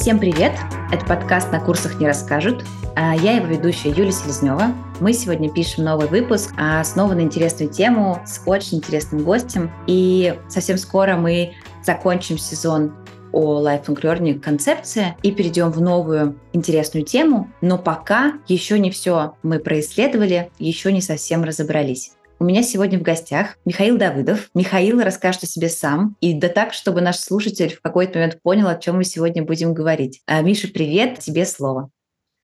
Всем привет! Это подкаст «На курсах не расскажут». А я его ведущая Юлия Селезнева. Мы сегодня пишем новый выпуск, а, снова на интересную тему с очень интересным гостем. И совсем скоро мы закончим сезон о lifelong learning концепции и перейдем в новую интересную тему. Но пока еще не все мы происследовали, еще не совсем разобрались. У меня сегодня в гостях Михаил Давыдов. Михаил расскажет о себе сам, и да так, чтобы наш слушатель в какой-то момент понял, о чем мы сегодня будем говорить. А, Миша, привет, тебе слово.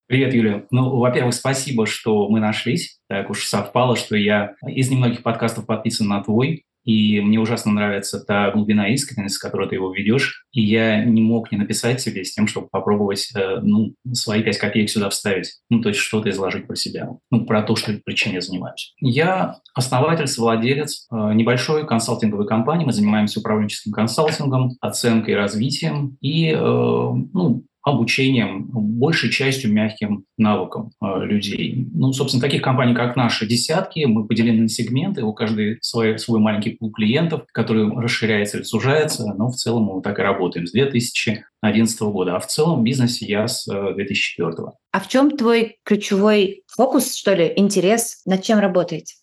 Привет, Юля. Ну, во-первых, спасибо, что мы нашлись. Так уж совпало, что я из немногих подкастов подписан на твой. И мне ужасно нравится та глубина искренности, с которой ты его ведешь. И я не мог не написать себе с тем, чтобы попробовать э, ну, свои пять копеек сюда вставить. Ну, то есть что-то изложить про себя. Ну, про то, что, чем я занимаюсь. Я основатель, совладелец э, небольшой консалтинговой компании. Мы занимаемся управленческим консалтингом, оценкой, развитием. И, э, ну, обучением, большей частью мягким навыкам э, людей. Ну, собственно, таких компаний, как наши, десятки. Мы поделены на сегменты, у каждой свой, свой маленький пул клиентов, который расширяется или сужается, но в целом мы так и работаем с 2011 года. А в целом в бизнесе я с 2004. Э, а в чем твой ключевой фокус, что ли, интерес? Над чем работаете?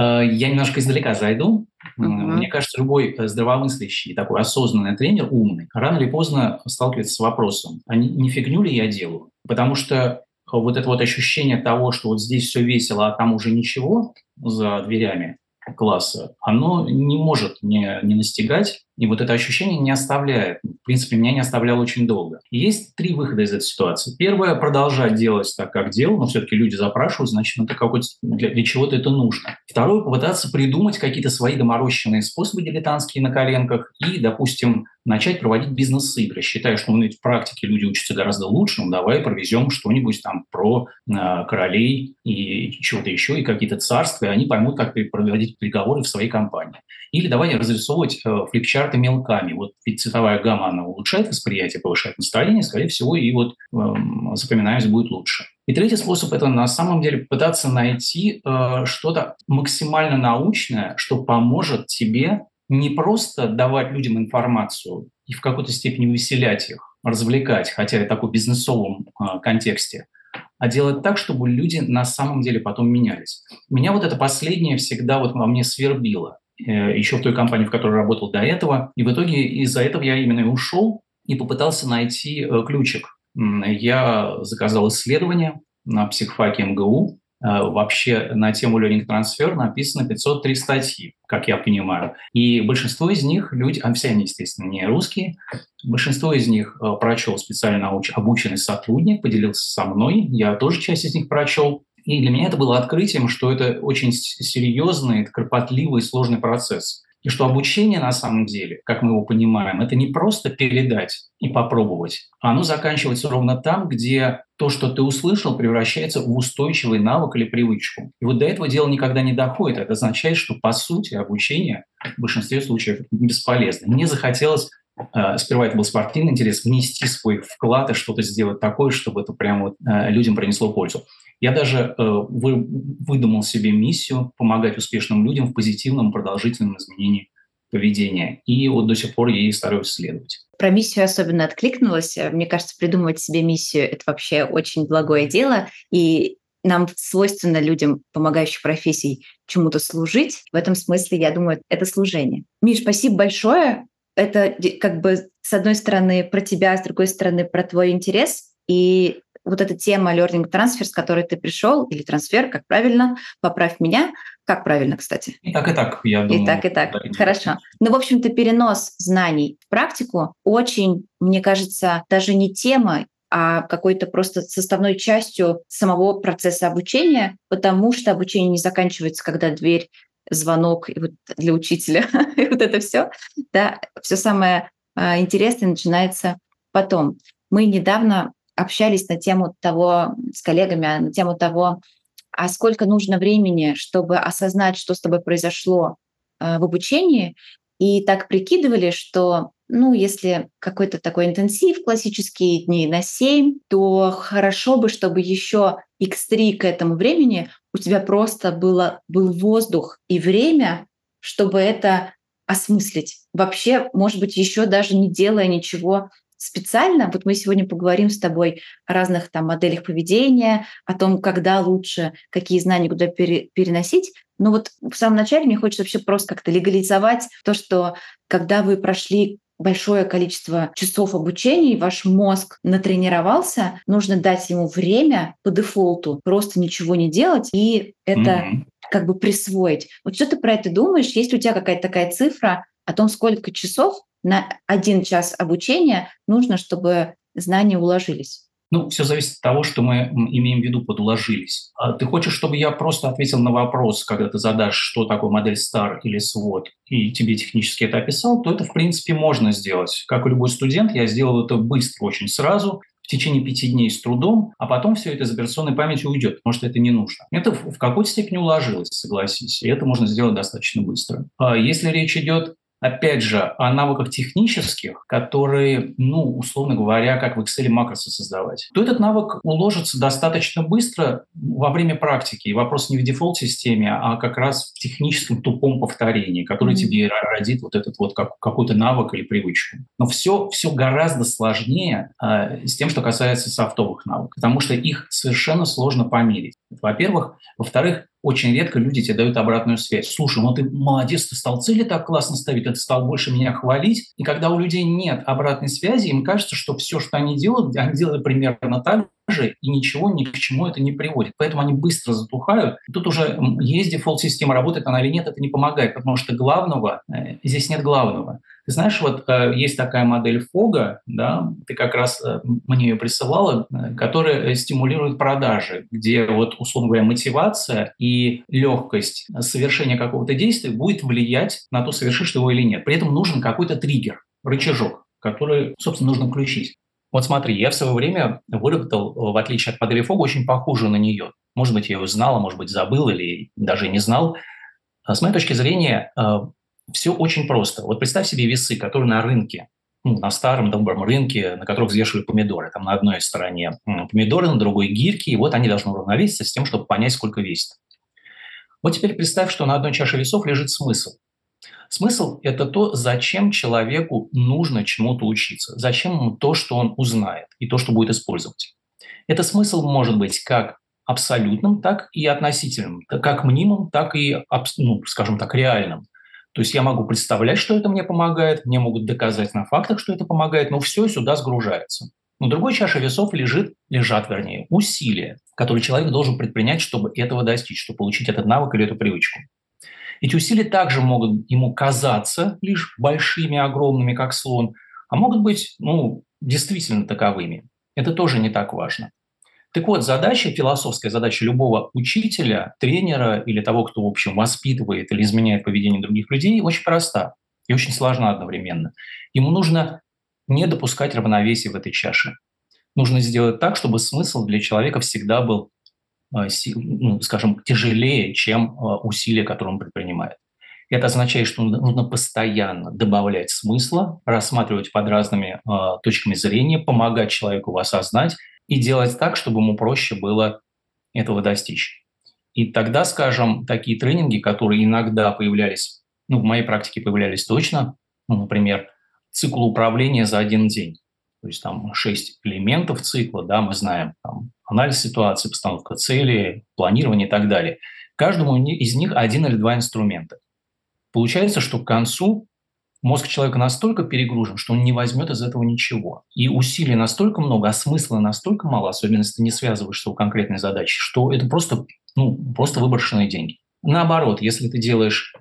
Э, я немножко издалека зайду. Uh-huh. Мне кажется, любой э, здравомыслящий, такой осознанный тренер, умный, рано или поздно сталкивается с вопросом, а не, не фигню ли я делаю? Потому что вот это вот ощущение того, что вот здесь все весело, а там уже ничего за дверями класса, оно не может не, не настигать, и вот это ощущение не оставляет. В принципе, меня не оставляло очень долго. Есть три выхода из этой ситуации. Первое – продолжать делать так, как делал, но все-таки люди запрашивают, значит, ну, это какой для, для чего-то это нужно. Второе – попытаться придумать какие-то свои доморощенные способы дилетантские на коленках и, допустим, начать проводить бизнес-игры. Считаю, что ну, в практике люди учатся гораздо лучше, ну, давай провезем что-нибудь там про э, королей и чего-то еще, и какие-то царства, и они поймут, как проводить переговоры в своей компании. Или давай разрисовывать э, флипчарты мелками. Вот ведь цветовая гамма, она улучшает восприятие, повышает настроение, скорее всего, и вот э, запоминаемость будет лучше. И третий способ – это на самом деле пытаться найти э, что-то максимально научное, что поможет тебе не просто давать людям информацию и в какой-то степени выселять их, развлекать, хотя и в таком бизнесовом э, контексте, а делать так, чтобы люди на самом деле потом менялись. Меня вот это последнее всегда вот во мне свербило. Э, еще в той компании, в которой работал до этого. И в итоге из-за этого я именно и ушел и попытался найти э, ключик. Я заказал исследование на психфаке МГУ. Э, вообще на тему learning transfer написано 503 статьи, как я понимаю. И большинство из них люди, а все они, естественно, не русские, большинство из них прочел специально обученный сотрудник, поделился со мной. Я тоже часть из них прочел. И для меня это было открытием, что это очень серьезный, кропотливый, сложный процесс. И что обучение на самом деле, как мы его понимаем, это не просто передать и попробовать, а оно заканчивается ровно там, где то, что ты услышал, превращается в устойчивый навык или привычку. И вот до этого дело никогда не доходит. Это означает, что по сути обучение в большинстве случаев бесполезно. Мне захотелось сперва это был спортивный интерес, внести свой вклад и что-то сделать такое, чтобы это прямо э, людям принесло пользу. Я даже э, вы, выдумал себе миссию помогать успешным людям в позитивном продолжительном изменении поведения. И вот до сих пор я ей стараюсь следовать. Про миссию особенно откликнулась. Мне кажется, придумывать себе миссию – это вообще очень благое дело. И нам свойственно людям, помогающих профессий, чему-то служить. В этом смысле, я думаю, это служение. Миш, спасибо большое это как бы с одной стороны про тебя, с другой стороны про твой интерес. И вот эта тема learning transfer, с которой ты пришел, или трансфер, как правильно, поправь меня. Как правильно, кстати? И так, и так, я думаю. И так, и так. Да, Хорошо. Ну, в общем-то, перенос знаний в практику очень, мне кажется, даже не тема, а какой-то просто составной частью самого процесса обучения, потому что обучение не заканчивается, когда дверь звонок и вот для учителя, и вот это все, да, все самое а, интересное начинается потом. Мы недавно общались на тему того с коллегами, а, на тему того, а сколько нужно времени, чтобы осознать, что с тобой произошло а, в обучении, и так прикидывали, что ну, если какой-то такой интенсив классические дни на 7, то хорошо бы, чтобы еще x3 к этому времени у тебя просто было, был воздух и время, чтобы это осмыслить. Вообще, может быть, еще даже не делая ничего специально, вот мы сегодня поговорим с тобой о разных там моделях поведения, о том, когда лучше какие знания куда пере, переносить, но вот в самом начале мне хочется вообще просто как-то легализовать то, что когда вы прошли большое количество часов обучения, и ваш мозг натренировался, нужно дать ему время по дефолту, просто ничего не делать и это mm-hmm. как бы присвоить. Вот что ты про это думаешь? Есть у тебя какая-то такая цифра о том, сколько часов на один час обучения нужно, чтобы знания уложились? Ну, все зависит от того, что мы имеем в виду под «уложились». А ты хочешь, чтобы я просто ответил на вопрос, когда ты задашь, что такое модель STAR или SWOT, и тебе технически это описал, то это, в принципе, можно сделать. Как и любой студент, я сделал это быстро, очень сразу, в течение пяти дней с трудом, а потом все это из операционной памяти уйдет, потому что это не нужно. Это в какой-то степени уложилось, согласись, и это можно сделать достаточно быстро. А если речь идет опять же, о навыках технических, которые, ну, условно говоря, как в Excel макросы создавать, то этот навык уложится достаточно быстро во время практики. И вопрос не в дефолт-системе, а как раз в техническом тупом повторении, который mm-hmm. тебе родит вот этот вот как, какой-то навык или привычку. Но все, все гораздо сложнее э, с тем, что касается софтовых навыков, потому что их совершенно сложно померить. Во-первых. Во-вторых, очень редко люди тебе дают обратную связь. Слушай, ну ты молодец, ты стал цели так классно ставить, ты стал больше меня хвалить. И когда у людей нет обратной связи, им кажется, что все, что они делают, они делают примерно так же, и ничего ни к чему это не приводит. Поэтому они быстро затухают. Тут уже есть дефолт-система, работает она или нет, это не помогает, потому что главного, э, здесь нет главного. Ты знаешь, вот э, есть такая модель Фога, да, ты как раз э, мне ее присылала, которая стимулирует продажи, где вот, условно говоря, мотивация и легкость совершения какого-то действия будет влиять на то, совершишь ты его или нет. При этом нужен какой-то триггер, рычажок, который, собственно, нужно включить. Вот смотри, я в свое время выработал, в отличие от модели Фога, очень похожую на нее. Может быть, я ее знал, а может быть, забыл или даже не знал. А с моей точки зрения, э, все очень просто. Вот представь себе весы, которые на рынке, ну, на старом добром рынке, на которых взвешивали помидоры. Там на одной стороне помидоры, на другой гирьки, и вот они должны уравновеситься с тем, чтобы понять, сколько весит. Вот теперь представь, что на одной чаше весов лежит смысл. Смысл – это то, зачем человеку нужно чему-то учиться, зачем ему то, что он узнает, и то, что будет использовать. Это смысл может быть как абсолютным, так и относительным, как мнимым, так и, ну, скажем так, реальным. То есть я могу представлять, что это мне помогает, мне могут доказать на фактах, что это помогает, но все сюда сгружается. На другой чаше весов лежит, лежат, вернее, усилия, которые человек должен предпринять, чтобы этого достичь, чтобы получить этот навык или эту привычку. Эти усилия также могут ему казаться лишь большими, огромными, как слон, а могут быть ну, действительно таковыми. Это тоже не так важно. Так вот, задача, философская задача любого учителя, тренера или того, кто, в общем, воспитывает или изменяет поведение других людей, очень проста и очень сложна одновременно. Ему нужно не допускать равновесия в этой чаше. Нужно сделать так, чтобы смысл для человека всегда был ну, скажем, тяжелее, чем э, усилия, которые он предпринимает. Это означает, что нужно постоянно добавлять смысла, рассматривать под разными э, точками зрения, помогать человеку осознать и делать так, чтобы ему проще было этого достичь. И тогда, скажем, такие тренинги, которые иногда появлялись, ну, в моей практике появлялись точно, ну, например, цикл управления за один день. То есть там шесть элементов цикла, да, мы знаем, там, анализ ситуации, постановка цели, планирование и так далее. Каждому из них один или два инструмента. Получается, что к концу мозг человека настолько перегружен, что он не возьмет из этого ничего. И усилий настолько много, а смысла настолько мало, особенно если ты не связываешься у конкретной задачи, что это просто, ну, просто выброшенные деньги. Наоборот, если ты делаешь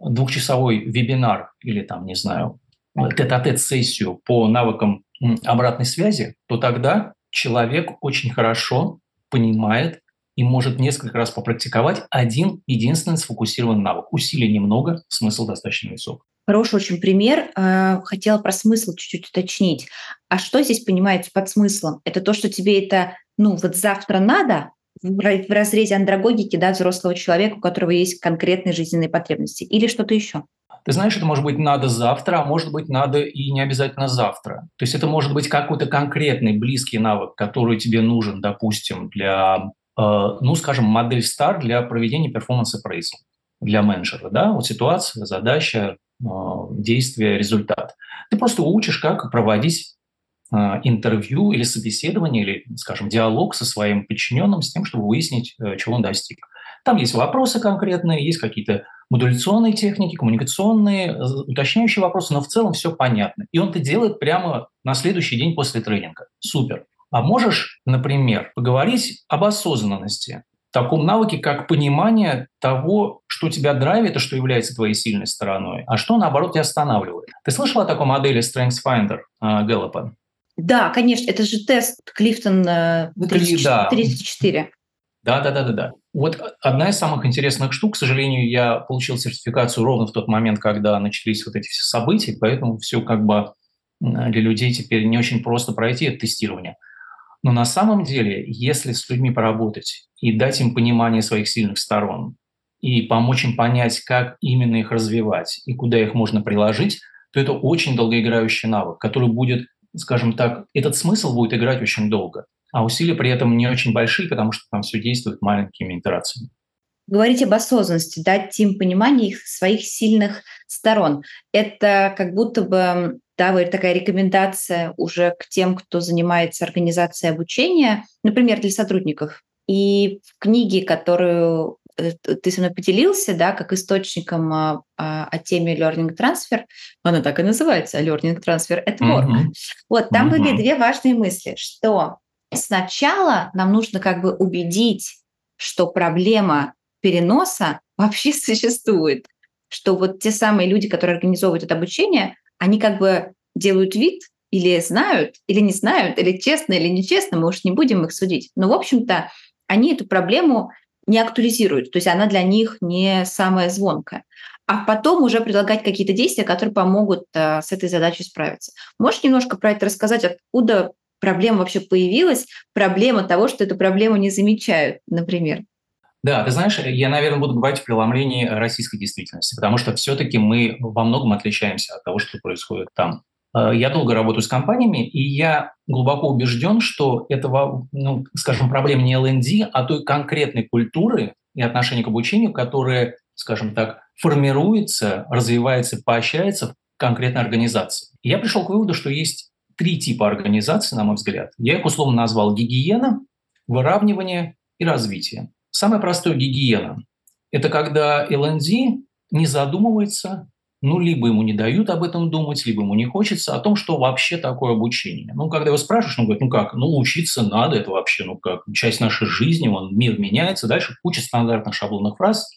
двухчасовой вебинар или там, не знаю, тет-а-тет сессию по навыкам обратной связи, то тогда человек очень хорошо понимает и может несколько раз попрактиковать один единственный сфокусированный навык. Усилий немного, смысл достаточно высок. Хороший очень пример. А, хотела про смысл чуть-чуть уточнить. А что здесь понимаете под смыслом? Это то, что тебе это, ну, вот завтра надо, в разрезе андрогогики, да, взрослого человека, у которого есть конкретные жизненные потребности, или что-то еще? Ты знаешь, это может быть надо завтра, а может быть надо и не обязательно завтра. То есть это может быть какой-то конкретный близкий навык, который тебе нужен, допустим, для, э, ну, скажем, модель STAR для проведения перформанс appraisal для менеджера. Да? Вот ситуация, задача, э, действие, результат. Ты просто учишь, как проводить а, интервью или собеседование, или, скажем, диалог со своим подчиненным с тем, чтобы выяснить, э, чего он достиг. Там есть вопросы конкретные, есть какие-то модуляционные техники, коммуникационные, э, уточняющие вопросы, но в целом все понятно. И он это делает прямо на следующий день после тренинга. Супер. А можешь, например, поговорить об осознанности, таком навыке, как понимание того, что тебя драйвит и что является твоей сильной стороной, а что, наоборот, тебя останавливает. Ты слышала о такой модели StrengthsFinder э, Гэллопа? Да, конечно, это же тест Клифтон 34. Да, да, да, да, да. Вот одна из самых интересных штук, к сожалению, я получил сертификацию ровно в тот момент, когда начались вот эти все события, поэтому все как бы для людей теперь не очень просто пройти это тестирование. Но на самом деле, если с людьми поработать и дать им понимание своих сильных сторон, и помочь им понять, как именно их развивать и куда их можно приложить, то это очень долгоиграющий навык, который будет, скажем так, этот смысл будет играть очень долго а усилия при этом не очень большие, потому что там все действует маленькими итерациями. Говорить об осознанности, дать им понимание их своих сильных сторон. Это как будто бы да, такая рекомендация уже к тем, кто занимается организацией обучения, например, для сотрудников. И в книге, которую э, ты со мной поделился, да, как источником о, а, о теме Learning Transfer, она так и называется, Learning Transfer at Work. Mm-hmm. Вот, там mm-hmm. были две важные мысли, что сначала нам нужно как бы убедить, что проблема переноса вообще существует, что вот те самые люди, которые организовывают это обучение, они как бы делают вид или знают, или не знают, или честно, или нечестно, мы уж не будем их судить. Но, в общем-то, они эту проблему не актуализируют, то есть она для них не самая звонкая. А потом уже предлагать какие-то действия, которые помогут э, с этой задачей справиться. Можешь немножко про это рассказать, откуда проблема вообще появилась, проблема того, что эту проблему не замечают, например? Да, ты знаешь, я, наверное, буду говорить в преломлении российской действительности, потому что все-таки мы во многом отличаемся от того, что происходит там. Э, я долго работаю с компаниями, и я глубоко убежден, что это, ну, скажем, проблема не ЛНД, а той конкретной культуры и отношения к обучению, которая, скажем так, формируется, развивается, поощряется в конкретной организации. Я пришел к выводу, что есть три типа организаций, на мой взгляд. Я их условно назвал гигиена, выравнивание и развитие. Самое простое гигиена – это когда ЛНД не задумывается, ну, либо ему не дают об этом думать, либо ему не хочется, о том, что вообще такое обучение. Ну, когда его спрашиваешь, он говорит, ну как, ну, учиться надо, это вообще, ну как, часть нашей жизни, он, мир меняется, дальше куча стандартных шаблонных фраз,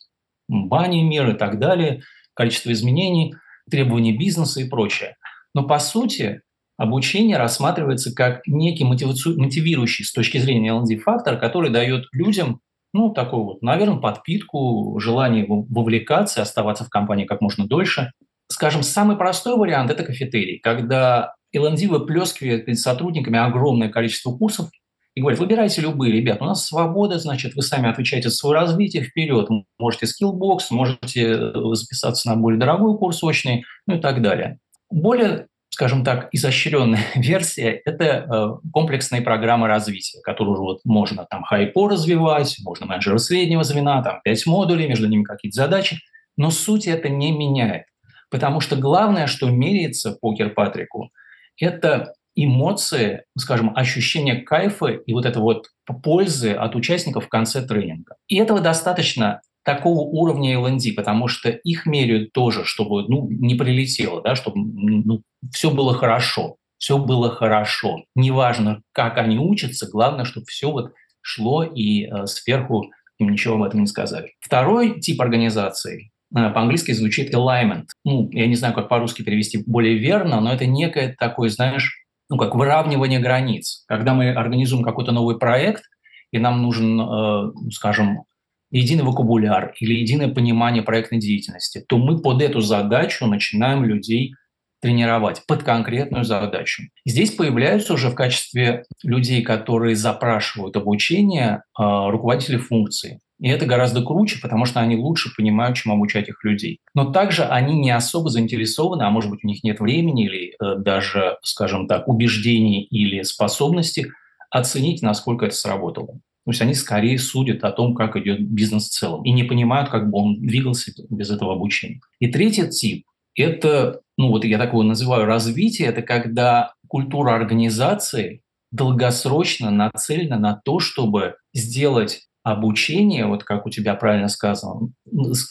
бани мир и так далее, количество изменений, требования бизнеса и прочее. Но по сути обучение рассматривается как некий мотивирующий с точки зрения L&D фактор, который дает людям ну, такую вот, наверное, подпитку, желание вовлекаться, оставаться в компании как можно дольше. Скажем, самый простой вариант – это кафетерий, когда L&D выплескивает перед сотрудниками огромное количество курсов и говорит, выбирайте любые, ребят, у нас свобода, значит, вы сами отвечаете за свое развитие, вперед, можете Skillbox, можете э, записаться на более дорогой курс очный, ну и так далее. Более скажем так, изощренная версия – это э, комплексные программы развития, которые вот можно там хайпо развивать, можно менеджера среднего звена, там пять модулей, между ними какие-то задачи, но суть это не меняет. Потому что главное, что меряется по Кирпатрику, это эмоции, скажем, ощущение кайфа и вот это вот пользы от участников в конце тренинга. И этого достаточно такого уровня LND, потому что их меряют тоже, чтобы ну, не прилетело, да, чтобы ну, все было хорошо. Все было хорошо. Неважно, как они учатся, главное, чтобы все вот шло и э, сверху им ничего об этом не сказали. Второй тип организации э, по-английски звучит alignment. Ну, я не знаю, как по-русски перевести более верно, но это некое такое, знаешь, ну, как выравнивание границ. Когда мы организуем какой-то новый проект, и нам нужен, э, скажем, единый вокабуляр или единое понимание проектной деятельности, то мы под эту задачу начинаем людей тренировать под конкретную задачу. Здесь появляются уже в качестве людей, которые запрашивают обучение, а, руководители функции. И это гораздо круче, потому что они лучше понимают, чем обучать их людей. Но также они не особо заинтересованы, а может быть у них нет времени или э, даже, скажем так, убеждений или способности оценить, насколько это сработало. То есть они скорее судят о том, как идет бизнес в целом, и не понимают, как бы он двигался без этого обучения. И третий тип – это, ну вот я такого называю развитие, это когда культура организации долгосрочно нацелена на то, чтобы сделать обучение, вот как у тебя правильно сказано,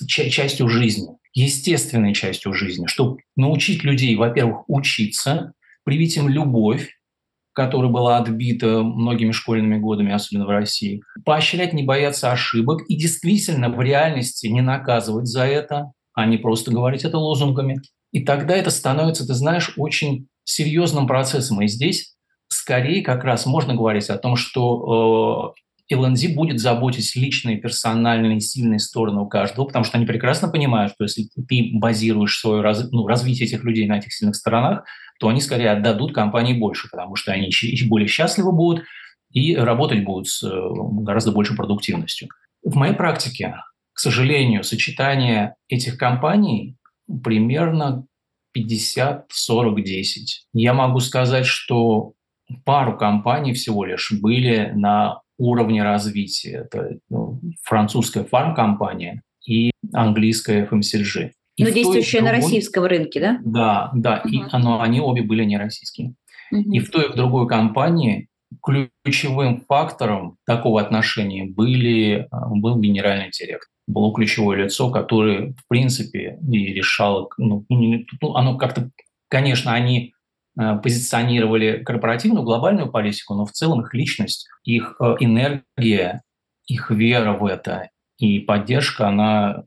частью жизни, естественной частью жизни, чтобы научить людей, во-первых, учиться, привить им любовь, которая была отбита многими школьными годами, особенно в России, поощрять не бояться ошибок и действительно в реальности не наказывать за это, а не просто говорить это лозунгами. И тогда это становится, ты знаешь, очень серьезным процессом. И здесь скорее как раз можно говорить о том, что э, LNZ будет заботить личные, персональные, сильные стороны у каждого, потому что они прекрасно понимают, что если ты базируешь свое раз, ну, развитие этих людей на этих сильных сторонах, то они скорее отдадут компании больше, потому что они более счастливы будут и работать будут с э, гораздо большей продуктивностью. В моей практике, к сожалению, сочетание этих компаний примерно 50, 40, 10. Я могу сказать, что пару компаний всего лишь были на уровне развития. Это ну, французская фармкомпания и английская FMCG. И Но действующая другой... на российском рынке, да? Да, да, uh-huh. и оно, они обе были не российские. Uh-huh. И в той и в другой компании ключевым фактором такого отношения были, а, был генеральный директор. Было ключевое лицо, которое, в принципе, и решало, ну, ну оно как-то, конечно, они Э, позиционировали корпоративную глобальную политику, но в целом их личность, их э, энергия, их вера в это и поддержка, она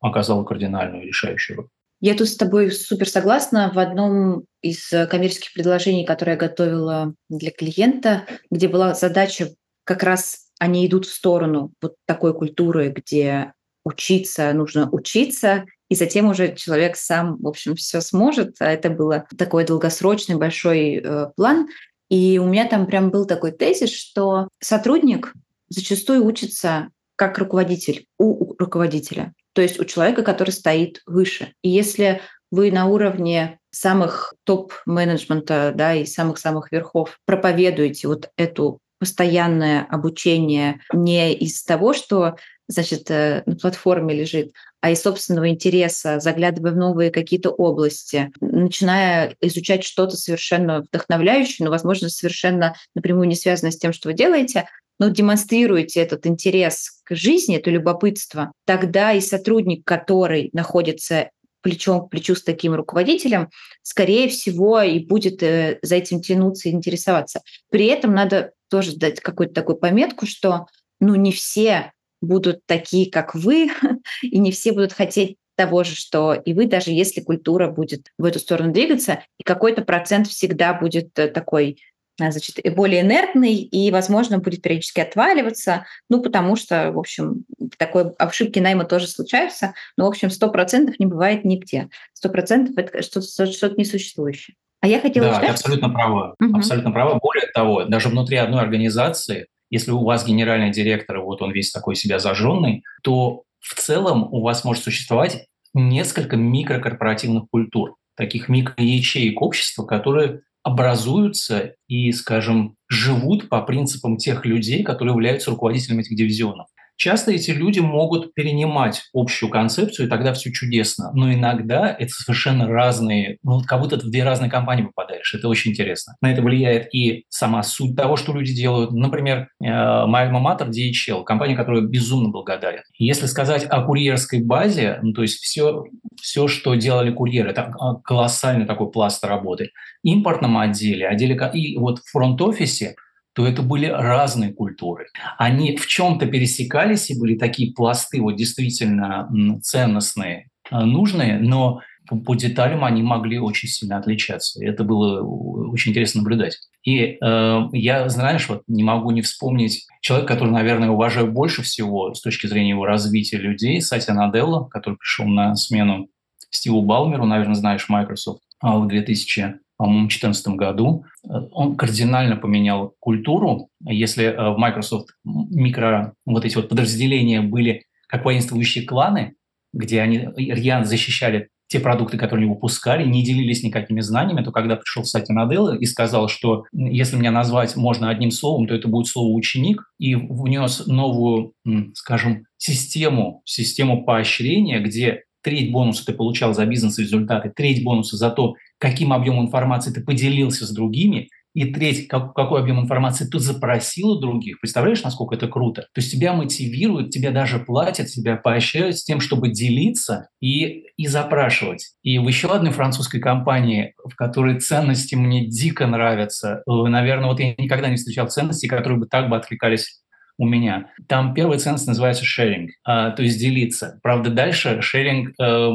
оказала кардинальную решающую роль. Я тут с тобой супер согласна. В одном из э, коммерческих предложений, которое я готовила для клиента, где была задача как раз они идут в сторону вот такой культуры, где учиться нужно учиться, и затем уже человек сам, в общем, все сможет. А это было такой долгосрочный большой э, план. И у меня там прям был такой тезис, что сотрудник зачастую учится как руководитель у руководителя, то есть у человека, который стоит выше. И если вы на уровне самых топ-менеджмента да, и самых-самых верхов проповедуете вот эту постоянное обучение не из того, что значит, э, на платформе лежит, а из собственного интереса, заглядывая в новые какие-то области, начиная изучать что-то совершенно вдохновляющее, но, возможно, совершенно напрямую не связанное с тем, что вы делаете, но демонстрируете этот интерес к жизни, это любопытство, тогда и сотрудник, который находится плечом к плечу с таким руководителем, скорее всего, и будет э, за этим тянуться и интересоваться. При этом надо тоже дать какую-то такую пометку, что ну, не все будут такие, как вы, и не все будут хотеть того же, что и вы, даже если культура будет в эту сторону двигаться, и какой-то процент всегда будет э, такой а, значит, более инертный и, возможно, будет периодически отваливаться, ну, потому что, в общем, такой ошибки найма тоже случаются, но, в общем, сто процентов не бывает нигде. Сто процентов это что-то, что-то несуществующее. А я хотела да, сказать... абсолютно права. Угу. Абсолютно права. Более того, даже внутри одной организации если у вас генеральный директор, вот он весь такой себя зажженный, то в целом у вас может существовать несколько микрокорпоративных культур, таких микроячеек общества, которые образуются и, скажем, живут по принципам тех людей, которые являются руководителями этих дивизионов. Часто эти люди могут перенимать общую концепцию, и тогда все чудесно. Но иногда это совершенно разные, ну, как будто в две разные компании попадаешь. Это очень интересно. На это влияет и сама суть того, что люди делают. Например, э, моя альма-матер DHL, компания, которую безумно благодарен. Если сказать о курьерской базе, ну, то есть все, все, что делали курьеры, это колоссальный такой пласт работы. Импортном отделе, отделе и вот в фронт-офисе – то это были разные культуры. Они в чем-то пересекались и были такие пласты вот действительно ценностные, э, нужные, но по деталям они могли очень сильно отличаться. Это было очень интересно наблюдать. И э, я, знаешь, вот не могу не вспомнить человека, который, наверное, уважаю больше всего с точки зрения его развития людей, Сатя Наделла, который пришел на смену Стиву Балмеру, наверное, знаешь, Microsoft а, в 2000 по-моему, 2014 году. Он кардинально поменял культуру. Если э, в Microsoft микро вот эти вот подразделения были как воинствующие кланы, где они рьяно защищали те продукты, которые они выпускали, не делились никакими знаниями, то когда пришел Сати Наделла и сказал, что если меня назвать можно одним словом, то это будет слово «ученик», и внес новую, скажем, систему, систему поощрения, где треть бонуса ты получал за бизнес-результаты, треть бонуса за то, каким объемом информации ты поделился с другими, и треть, как, какой объем информации ты запросил у других. Представляешь, насколько это круто? То есть тебя мотивируют, тебе даже платят, тебя поощряют с тем, чтобы делиться и, и запрашивать. И в еще одной французской компании, в которой ценности мне дико нравятся, э, наверное, вот я никогда не встречал ценностей, которые бы так бы откликались у меня. Там первая ценность называется sharing, а, то есть делиться. Правда, дальше sharing, э,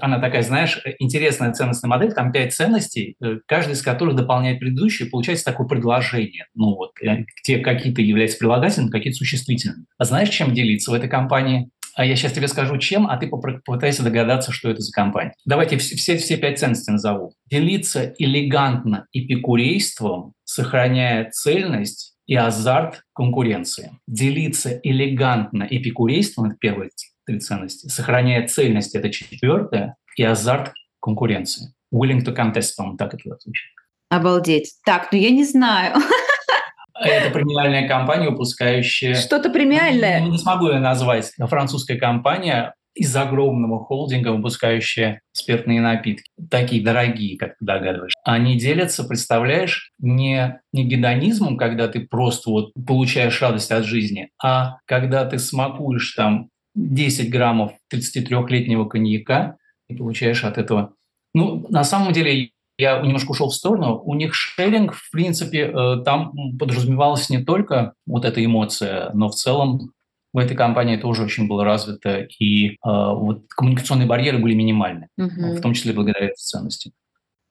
она такая, знаешь, интересная ценностная модель, там пять ценностей, э, каждая из которых дополняет предыдущие, получается такое предложение. Ну вот, э, те какие-то являются прилагательными, какие-то существительными. А знаешь, чем делиться в этой компании? А я сейчас тебе скажу, чем, а ты попытайся догадаться, что это за компания. Давайте все, все пять ценностей назову. Делиться элегантно эпикурейством, сохраняя цельность и азарт конкуренции. Делиться элегантно эпикурейством – это первые три ценности. Сохраняя цельность – это четвертое. И азарт конкуренции. Willing to contest, по-моему, так это звучит. Обалдеть. Так, ну я не знаю. Это премиальная компания, выпускающая... Что-то премиальное? Не, не смогу я назвать. Французская компания, из огромного холдинга, выпускающая спиртные напитки, такие дорогие, как ты догадываешься, они делятся, представляешь, не, не гедонизмом, когда ты просто вот получаешь радость от жизни, а когда ты смакуешь там 10 граммов 33-летнего коньяка и получаешь от этого... Ну, на самом деле, я немножко ушел в сторону, у них шеринг, в принципе, э, там подразумевалась не только вот эта эмоция, но в целом в этой компании тоже очень было развито, и э, вот коммуникационные барьеры были минимальны, угу. в том числе благодаря этой ценности.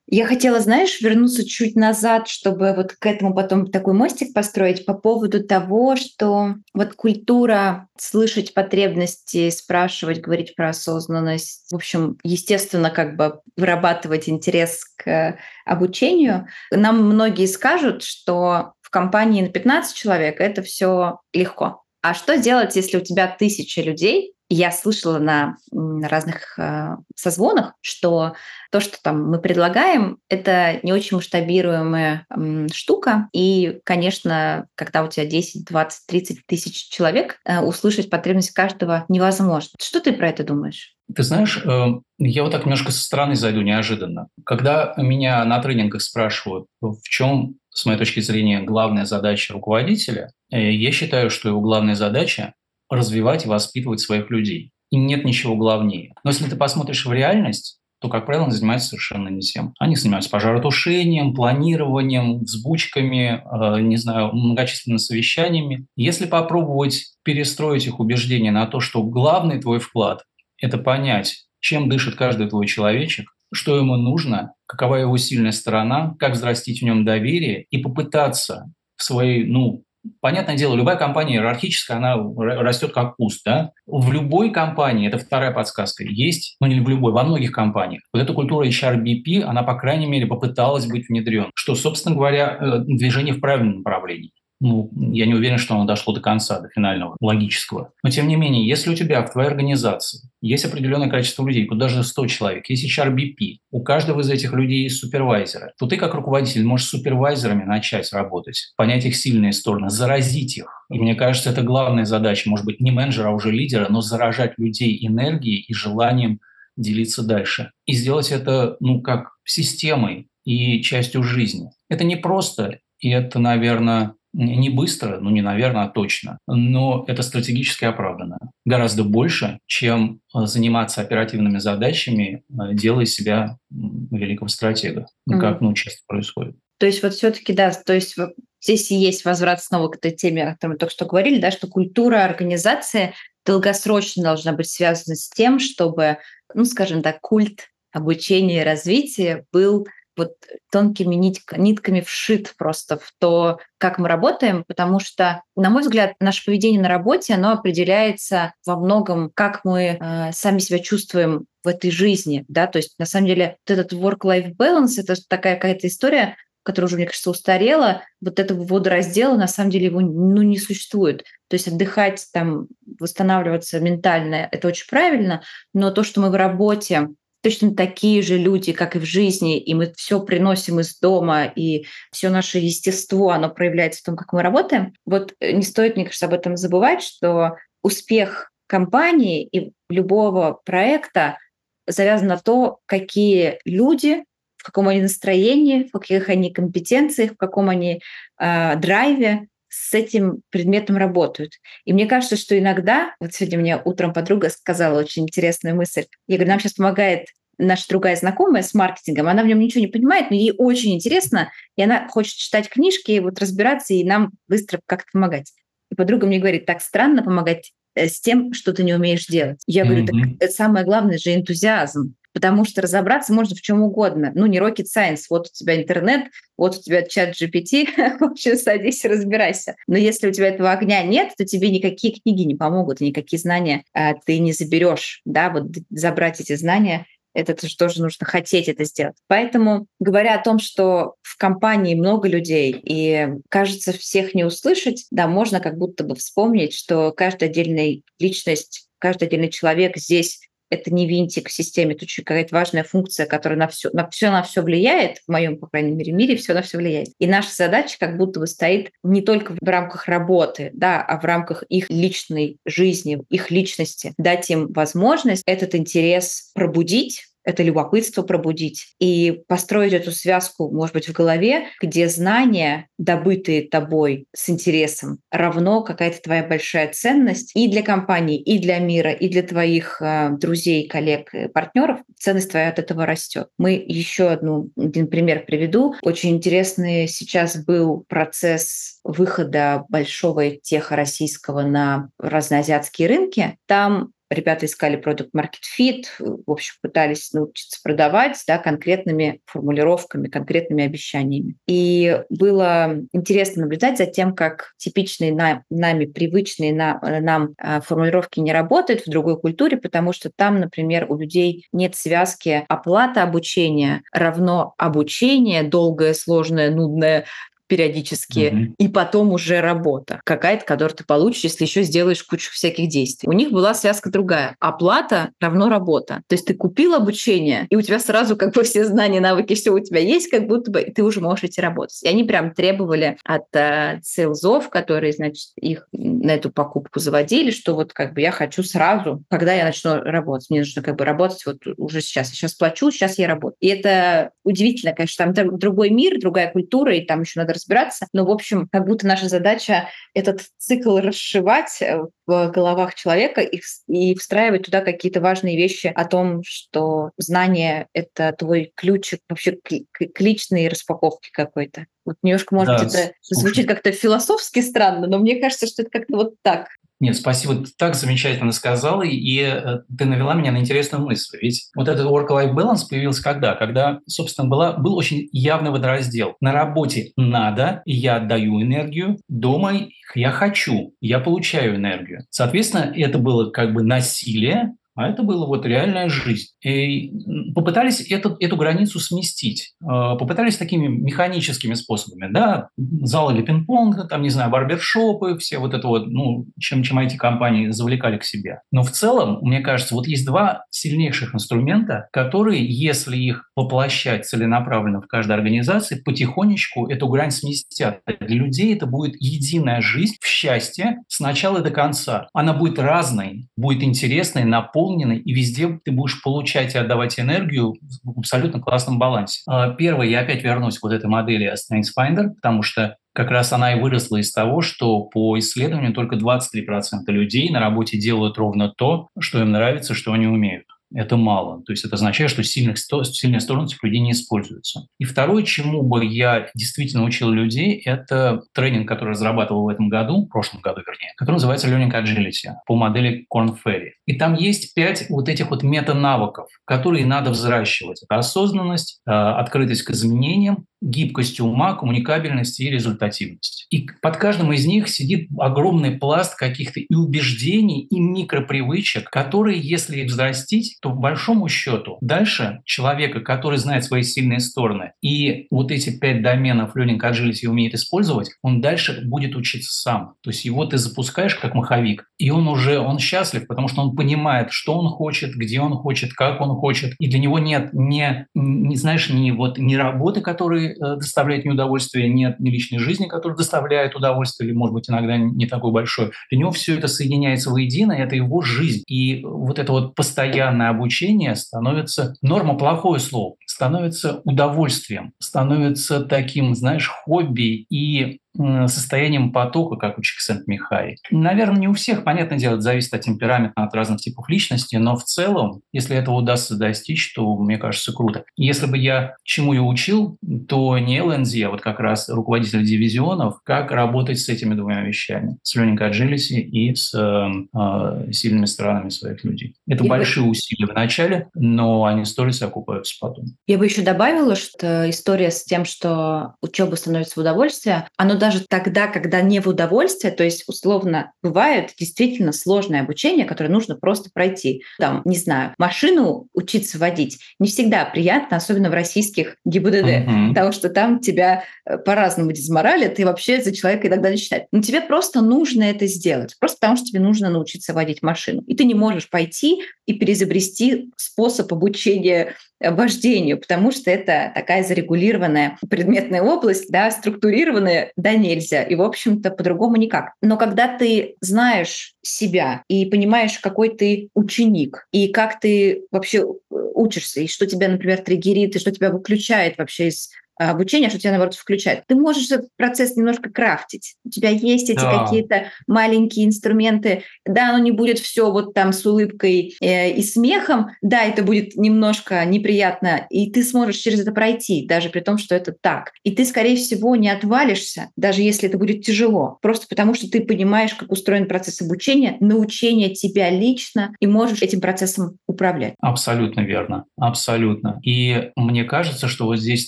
Я хотела, знаешь, вернуться чуть назад, чтобы вот к этому потом такой мостик построить по поводу того, что вот культура слышать потребности, спрашивать, говорить про осознанность, в общем, естественно, как бы вырабатывать интерес к обучению. Нам многие скажут, что в компании на 15 человек это все легко. А что делать, если у тебя тысяча людей? Я слышала на разных э, созвонах, что то, что там мы предлагаем, это не очень масштабируемая штука. И, конечно, когда у тебя 10, 20, 30 тысяч человек, э, услышать потребность каждого невозможно. Что ты про это думаешь? Ты знаешь, э, я вот так немножко со стороны зайду неожиданно. Когда меня на тренингах спрашивают, в чем с моей точки зрения, главная задача руководителя, э, я считаю, что его главная задача – развивать и воспитывать своих людей. И нет ничего главнее. Но если ты посмотришь в реальность, то, как правило, они занимаются совершенно не тем. Они занимаются пожаротушением, планированием, взбучками, э, не знаю, многочисленными совещаниями. Если попробовать перестроить их убеждения на то, что главный твой вклад – это понять, чем дышит каждый твой человечек, что ему нужно, какова его сильная сторона, как взрастить в нем доверие и попытаться в своей, ну, Понятное дело, любая компания иерархическая, она растет как куст. Да? В любой компании, это вторая подсказка, есть, ну не в любой, во многих компаниях. Вот эта культура HRBP, она, по крайней мере, попыталась быть внедрена, что, собственно говоря, э, движение в правильном направлении ну, я не уверен, что оно дошло до конца, до финального, логического. Но тем не менее, если у тебя в твоей организации есть определенное количество людей, тут даже 100 человек, есть HRBP, у каждого из этих людей есть супервайзеры, то ты как руководитель можешь с супервайзерами начать работать, понять их сильные стороны, заразить их. И мне кажется, это главная задача, может быть, не менеджера, а уже лидера, но заражать людей энергией и желанием делиться дальше. И сделать это, ну, как системой и частью жизни. Это не просто, и это, наверное, не быстро, ну не наверное, а точно, но это стратегически оправданно. Гораздо больше, чем э, заниматься оперативными задачами, э, делая себя великого стратега, mm-hmm. как ну, часто происходит. То есть вот все-таки, да, то есть здесь и есть возврат снова к этой теме, о которой мы только что говорили, да, что культура организации долгосрочно должна быть связана с тем, чтобы, ну, скажем так, культ обучения и развития был вот тонкими нитками вшит просто в то, как мы работаем, потому что, на мой взгляд, наше поведение на работе, оно определяется во многом, как мы э, сами себя чувствуем в этой жизни, да, то есть на самом деле вот этот work-life balance — это такая какая-то история, которая уже, мне кажется, устарела, вот этого водораздела, на самом деле, его ну, не существует. То есть отдыхать, там, восстанавливаться ментально — это очень правильно, но то, что мы в работе точно такие же люди, как и в жизни, и мы все приносим из дома, и все наше естество, оно проявляется в том, как мы работаем. Вот э, не стоит, мне кажется, об этом забывать, что успех компании и любого проекта завязан на то, какие люди в каком они настроении, в каких они компетенциях, в каком они э, драйве с этим предметом работают. И мне кажется, что иногда, вот сегодня мне утром подруга сказала очень интересную мысль. Я говорю, нам сейчас помогает наша другая знакомая с маркетингом, она в нем ничего не понимает, но ей очень интересно, и она хочет читать книжки, вот разбираться, и нам быстро как-то помогать. И подруга мне говорит, так странно помогать э, с тем, что ты не умеешь делать. Я mm-hmm. говорю, так это самое главное же энтузиазм потому что разобраться можно в чем угодно. Ну, не rocket science, вот у тебя интернет, вот у тебя чат GPT, в общем, садись и разбирайся. Но если у тебя этого огня нет, то тебе никакие книги не помогут, никакие знания а, ты не заберешь, да, вот забрать эти знания это тоже нужно хотеть это сделать. Поэтому, говоря о том, что в компании много людей и кажется всех не услышать, да, можно как будто бы вспомнить, что каждая отдельная личность, каждый отдельный человек здесь это не винтик в системе, это очень какая-то важная функция, которая на все, на все на все влияет, в моем, по крайней мере, мире все на все влияет. И наша задача как будто бы стоит не только в рамках работы, да, а в рамках их личной жизни, их личности, дать им возможность этот интерес пробудить, это любопытство пробудить и построить эту связку, может быть, в голове, где знания, добытые тобой с интересом, равно какая-то твоя большая ценность и для компании, и для мира, и для твоих э, друзей, коллег, партнеров. Ценность твоя от этого растет. Мы еще одну, один пример приведу. Очень интересный сейчас был процесс выхода большого теха российского на разноазиатские рынки. Там ребята искали продукт market fit, в общем, пытались научиться продавать да, конкретными формулировками, конкретными обещаниями. И было интересно наблюдать за тем, как типичные на, нами, привычные на, нам а, формулировки не работают в другой культуре, потому что там, например, у людей нет связки оплата обучения равно обучение, долгое, сложное, нудное, периодически, угу. и потом уже работа какая-то, которую ты получишь, если еще сделаешь кучу всяких действий. У них была связка другая. Оплата равно работа. То есть ты купил обучение, и у тебя сразу как бы все знания, навыки, все у тебя есть, как будто бы и ты уже можешь идти работать. И они прям требовали от э, сейлзов, которые, значит, их на эту покупку заводили, что вот как бы я хочу сразу, когда я начну работать. Мне нужно как бы работать вот уже сейчас. Я сейчас плачу, сейчас я работаю. И это удивительно, конечно, там другой мир, другая культура, и там еще надо разбираться. Но, в общем, как будто наша задача этот цикл расшивать э, в головах человека и, и встраивать туда какие-то важные вещи о том, что знание — это твой ключик вообще к, к, к личной распаковке какой-то. Вот немножко, может да, это звучит как-то философски странно, но мне кажется, что это как-то вот так. Нет, спасибо, ты так замечательно сказала, и э, ты навела меня на интересную мысль. Ведь вот этот work-life balance появился когда? Когда, собственно, была, был очень явный водораздел. На работе надо, я отдаю энергию, дома я хочу, я получаю энергию. Соответственно, это было как бы насилие, а это была вот реальная жизнь. И попытались эту, эту границу сместить. А, попытались такими механическими способами. Да, залы для пинг-понга, там, не знаю, барбершопы, все вот это вот, ну, чем, чем эти компании завлекали к себе. Но в целом, мне кажется, вот есть два сильнейших инструмента, которые, если их воплощать целенаправленно в каждой организации, потихонечку эту грань сместят. Для людей это будет единая жизнь в счастье с начала до конца. Она будет разной, будет интересной, наполненной, наполненный, и везде ты будешь получать и отдавать энергию в абсолютно классном балансе. А, первое, я опять вернусь к вот этой модели StrengthsFinder, потому что как раз она и выросла из того, что по исследованию только 23% людей на работе делают ровно то, что им нравится, что они умеют это мало. То есть это означает, что сильных, сильные стороны этих людей не используются. И второе, чему бы я действительно учил людей, это тренинг, который разрабатывал в этом году, в прошлом году, вернее, который называется Learning Agility по модели Korn Ferry. И там есть пять вот этих вот мета-навыков, которые надо взращивать. Это осознанность, э, открытость к изменениям, гибкость ума, коммуникабельность и результативность. И под каждым из них сидит огромный пласт каких-то и убеждений, и микропривычек, которые, если их взрастить, то в большому счету дальше человека, который знает свои сильные стороны, и вот эти пять доменов Learning Agility умеет использовать, он дальше будет учиться сам. То есть его ты запускаешь как маховик, и он уже, он счастлив, потому что он понимает, что он хочет, где он хочет, как он хочет, и для него нет не, не знаешь, не вот не работы, которые доставляет неудовольствие, нет ни личной жизни, которая доставляет удовольствие, или, может быть, иногда не такое большое. Для него все это соединяется воедино, и это его жизнь. И вот это вот постоянное обучение становится, норма плохое слово, становится удовольствием, становится таким, знаешь, хобби и состоянием потока, как у Чиксент-Михай. Наверное, не у всех, понятное дело, это зависит от темперамента, от разных типов личности, но в целом, если этого удастся достичь, то, мне кажется, круто. Если бы я чему я учил, то не ЛНЗ, а вот как раз руководитель дивизионов, как работать с этими двумя вещами, с learning agility и с э, сильными сторонами своих людей. Это я большие бы... усилия в начале, но они стоят и окупаются потом. Я бы еще добавила, что история с тем, что учеба становится в удовольствие, оно даже тогда, когда не в удовольствие, то есть условно бывает действительно сложное обучение, которое нужно просто пройти. Там, не знаю, машину учиться водить не всегда приятно, особенно в российских ГИБДД, uh-huh. потому что там тебя э, по-разному дезморалят, и вообще за человека иногда не считают. Но тебе просто нужно это сделать, просто потому что тебе нужно научиться водить машину. И ты не можешь пойти и переизобрести способ обучения вождению, потому что это такая зарегулированная предметная область, да, структурированная, да, нельзя. И, в общем-то, по-другому никак. Но когда ты знаешь себя и понимаешь, какой ты ученик, и как ты вообще э, учишься, и что тебя, например, триггерит, и что тебя выключает вообще из а, обучения, что тебя, наоборот, включает. Ты можешь этот процесс немножко крафтить. У тебя есть эти да. какие-то маленькие инструменты. Да, оно не будет все вот там с улыбкой э, и смехом. Да, это будет немножко неприятно, и ты сможешь через это пройти, даже при том, что это так. И ты, скорее всего, не отвалишься, даже если это будет тяжело. Просто потому, что ты понимаешь, как устроен процесс обучения, научение тебя лично, и можешь этим процессом управлять. Абсолютно верно. Абсолютно. И мне кажется, что вот здесь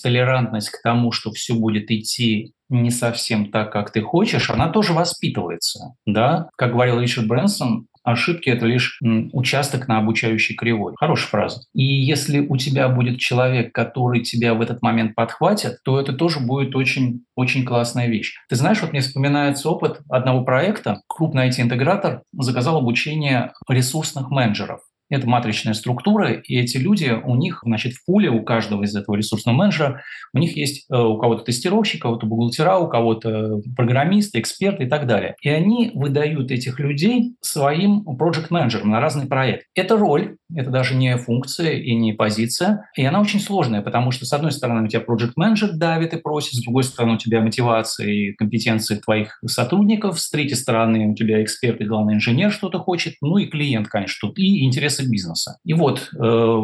толерантность склонность к тому, что все будет идти не совсем так, как ты хочешь, она тоже воспитывается. Да? Как говорил Ричард Брэнсон, ошибки – это лишь участок на обучающей кривой. Хорошая фраза. И если у тебя будет человек, который тебя в этот момент подхватит, то это тоже будет очень, очень классная вещь. Ты знаешь, вот мне вспоминается опыт одного проекта. Крупный IT-интегратор заказал обучение ресурсных менеджеров. Это матричная структура, и эти люди, у них, значит, в пуле у каждого из этого ресурсного менеджера, у них есть э, у кого-то тестировщик, у кого-то бухгалтера, у кого-то программисты, эксперты и так далее. И они выдают этих людей своим проект-менеджерам на разный проект. Это роль, это даже не функция и не позиция, и она очень сложная, потому что, с одной стороны, у тебя проект-менеджер давит и просит, с другой стороны, у тебя мотивация и компетенции твоих сотрудников, с третьей стороны, у тебя эксперт и главный инженер что-то хочет, ну и клиент, конечно, тут и интерес интересы бизнеса. И вот э,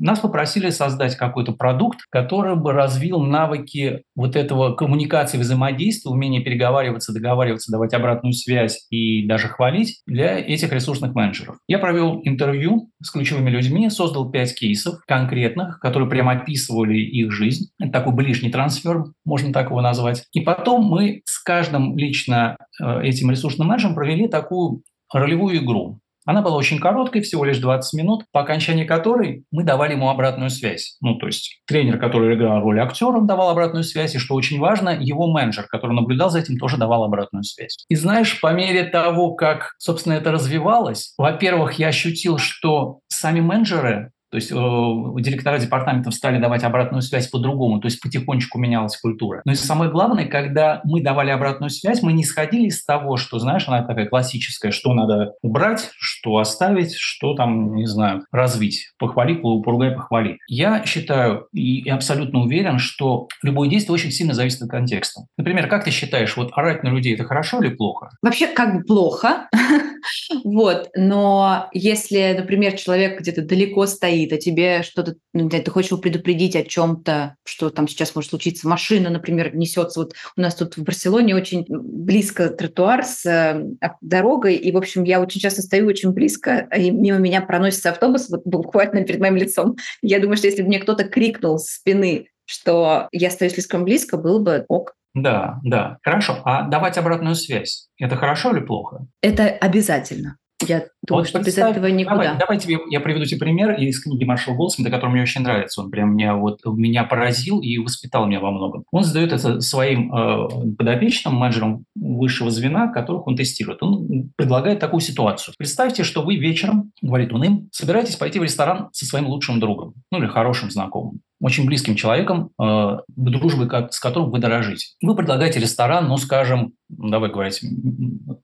нас попросили создать какой-то продукт, который бы развил навыки вот этого коммуникации, взаимодействия, умения переговариваться, договариваться, давать обратную связь и даже хвалить для этих ресурсных менеджеров. Я провел интервью с ключевыми людьми, создал пять кейсов конкретных, которые прямо описывали их жизнь. Это такой ближний трансфер, можно так его назвать. И потом мы с каждым лично э, этим ресурсным менеджером провели такую ролевую игру. Она была очень короткой, всего лишь 20 минут, по окончании которой мы давали ему обратную связь. Ну, то есть тренер, который играл роль актера, давал обратную связь, и, что очень важно, его менеджер, который наблюдал за этим, тоже давал обратную связь. И знаешь, по мере того, как, собственно, это развивалось, во-первых, я ощутил, что сами менеджеры то есть э, директора департаментов стали давать обратную связь по-другому, то есть потихонечку менялась культура. Но и самое главное, когда мы давали обратную связь, мы не сходили из того, что, знаешь, она такая классическая, что надо убрать, что оставить, что там, не знаю, развить. Похвали, поругай, похвали. Я считаю и абсолютно уверен, что любое действие очень сильно зависит от контекста. Например, как ты считаешь, вот орать на людей – это хорошо или плохо? Вообще как бы плохо, вот, но если, например, человек где-то далеко стоит, стоит, а тебе что-то, ну, ты хочешь его предупредить о чем-то, что там сейчас может случиться. Машина, например, несется. Вот у нас тут в Барселоне очень близко тротуар с э, дорогой, и, в общем, я очень часто стою очень близко, и мимо меня проносится автобус вот буквально перед моим лицом. Я думаю, что если бы мне кто-то крикнул с спины, что я стою слишком близко, был бы ок. Да, да. Хорошо. А давать обратную связь – это хорошо или плохо? Это обязательно. Я думаю, вот что без этого никуда. Давай, давай тебе, я приведу тебе пример из книги Маршала Голдсмита, который мне очень нравится. Он прям меня, вот, меня поразил и воспитал меня во многом. Он задает это своим э, подопечным, менеджерам высшего звена, которых он тестирует. Он предлагает такую ситуацию. Представьте, что вы вечером, говорит он им, собираетесь пойти в ресторан со своим лучшим другом, ну или хорошим знакомым. Очень близким человеком, э, дружбы с которым вы дорожите. Вы предлагаете ресторан, ну, скажем, давай говорить,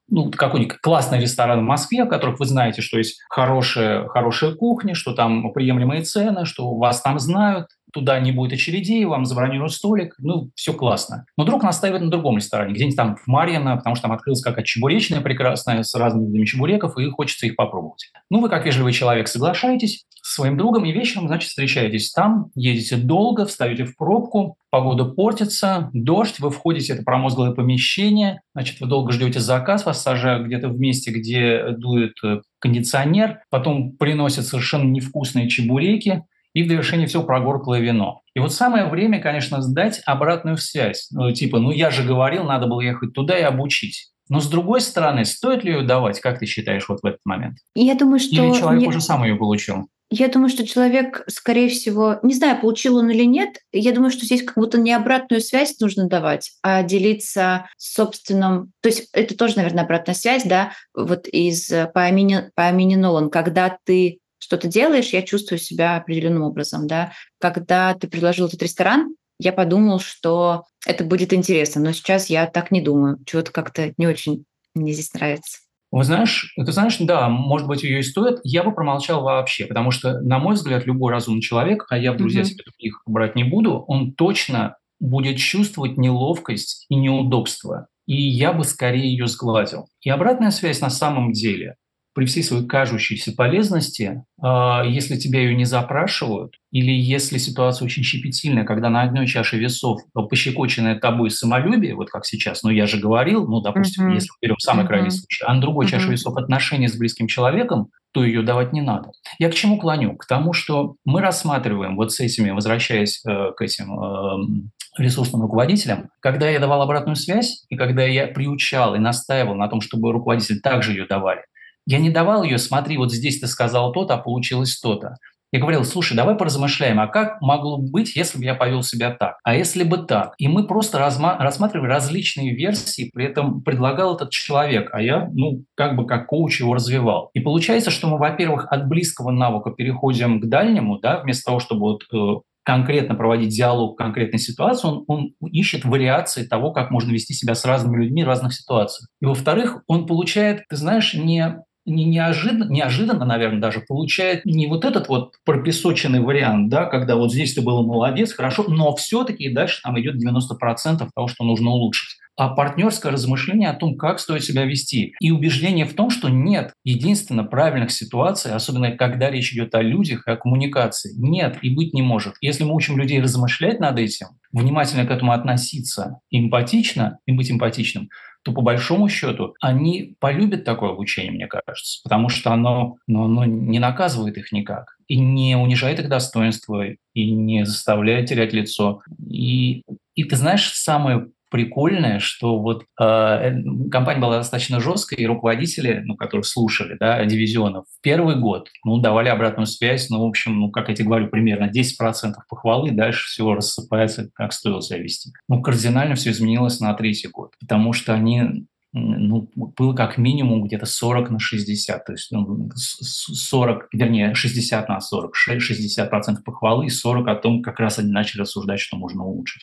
ну, какой-нибудь классный ресторан в Москве, в которых вы знаете, что есть хорошая, хорошая кухня, что там приемлемые цены, что вас там знают, туда не будет очередей, вам забронируют столик, ну, все классно. Но вдруг настаивает на другом ресторане, где-нибудь там в Марьино, потому что там открылась какая-то чебуречная прекрасная с разными видами чебуреков, и хочется их попробовать. Ну, вы как вежливый человек соглашаетесь с своим другом и вечером, значит, встречаетесь там, едете долго, встаете в пробку, погода портится, дождь, вы входите в это промозглое помещение, значит, вы долго ждете заказ, вас сажают где-то в месте, где дует э, кондиционер, потом приносят совершенно невкусные чебуреки, и в довершение всего прогорклое вино. И вот самое время, конечно, сдать обратную связь. Ну, типа, ну я же говорил, надо было ехать туда и обучить. Но с другой стороны, стоит ли ее давать, как ты считаешь, вот в этот момент? Я думаю, что... Или человек не... уже сам ее получил? Я думаю, что человек, скорее всего, не знаю, получил он или нет, я думаю, что здесь как будто не обратную связь нужно давать, а делиться собственным... То есть это тоже, наверное, обратная связь, да, вот из по имени, по имени Нолан, когда ты что-то делаешь, я чувствую себя определенным образом, да. Когда ты предложил этот ресторан, я подумал, что это будет интересно, но сейчас я так не думаю. Чего-то как-то не очень мне здесь нравится. Вы знаешь, ты знаешь, да, может быть, ее и стоит. Я бы промолчал вообще, потому что, на мой взгляд, любой разумный человек, а я в друзья mm-hmm. себе таких брать не буду, он точно будет чувствовать неловкость и неудобство. И я бы скорее ее сгладил. И обратная связь на самом деле при всей своей кажущейся полезности, а, если тебя ее не запрашивают, или если ситуация очень щепетильная, когда на одной чаше весов пощекоченное тобой самолюбие, вот как сейчас, ну я же говорил, ну, допустим, uh-huh. если берем самый uh-huh. крайний случай, а на другой uh-huh. чаше весов отношения с близким человеком, то ее давать не надо. Я к чему клоню? К тому, что мы рассматриваем вот с этими, возвращаясь э, к этим э, ресурсным руководителям, когда я давал обратную связь, и когда я приучал и настаивал на том, чтобы руководители также ее давали, я не давал ее, смотри, вот здесь ты сказал то-то, а получилось то-то. Я говорил, слушай, давай поразмышляем, а как могло быть, если бы я повел себя так? А если бы так? И мы просто разма- рассматривали различные версии, при этом предлагал этот человек, а я, ну, как бы как коуч его развивал. И получается, что мы, во-первых, от близкого навыка переходим к дальнему, да, вместо того, чтобы вот э, конкретно проводить диалог в конкретной ситуации, он, он ищет вариации того, как можно вести себя с разными людьми в разных ситуациях. И во-вторых, он получает, ты знаешь, не не неожиданно, неожиданно, наверное, даже получает не вот этот вот пропесоченный вариант, да, когда вот здесь ты был молодец, хорошо, но все-таки дальше там идет 90% того, что нужно улучшить а партнерское размышление о том, как стоит себя вести. И убеждение в том, что нет единственно правильных ситуаций, особенно когда речь идет о людях и о коммуникации. Нет и быть не может. Если мы учим людей размышлять над этим, внимательно к этому относиться, эмпатично, и быть эмпатичным, то по большому счету они полюбят такое обучение, мне кажется, потому что оно, ну, оно не наказывает их никак и не унижает их достоинство, и не заставляет терять лицо. И, и ты знаешь, самое прикольное, что вот э, компания была достаточно жесткая, и руководители, ну, которых слушали, да, дивизионов, в первый год, ну, давали обратную связь, ну, в общем, ну, как я тебе говорю, примерно 10% похвалы, дальше все рассыпается, как стоило себя вести. Ну, кардинально все изменилось на третий год, потому что они ну, было как минимум где-то 40 на 60, то есть ну, 40, вернее, 60 на 40, 60 процентов похвалы и 40 о том, как раз они начали рассуждать, что можно улучшить.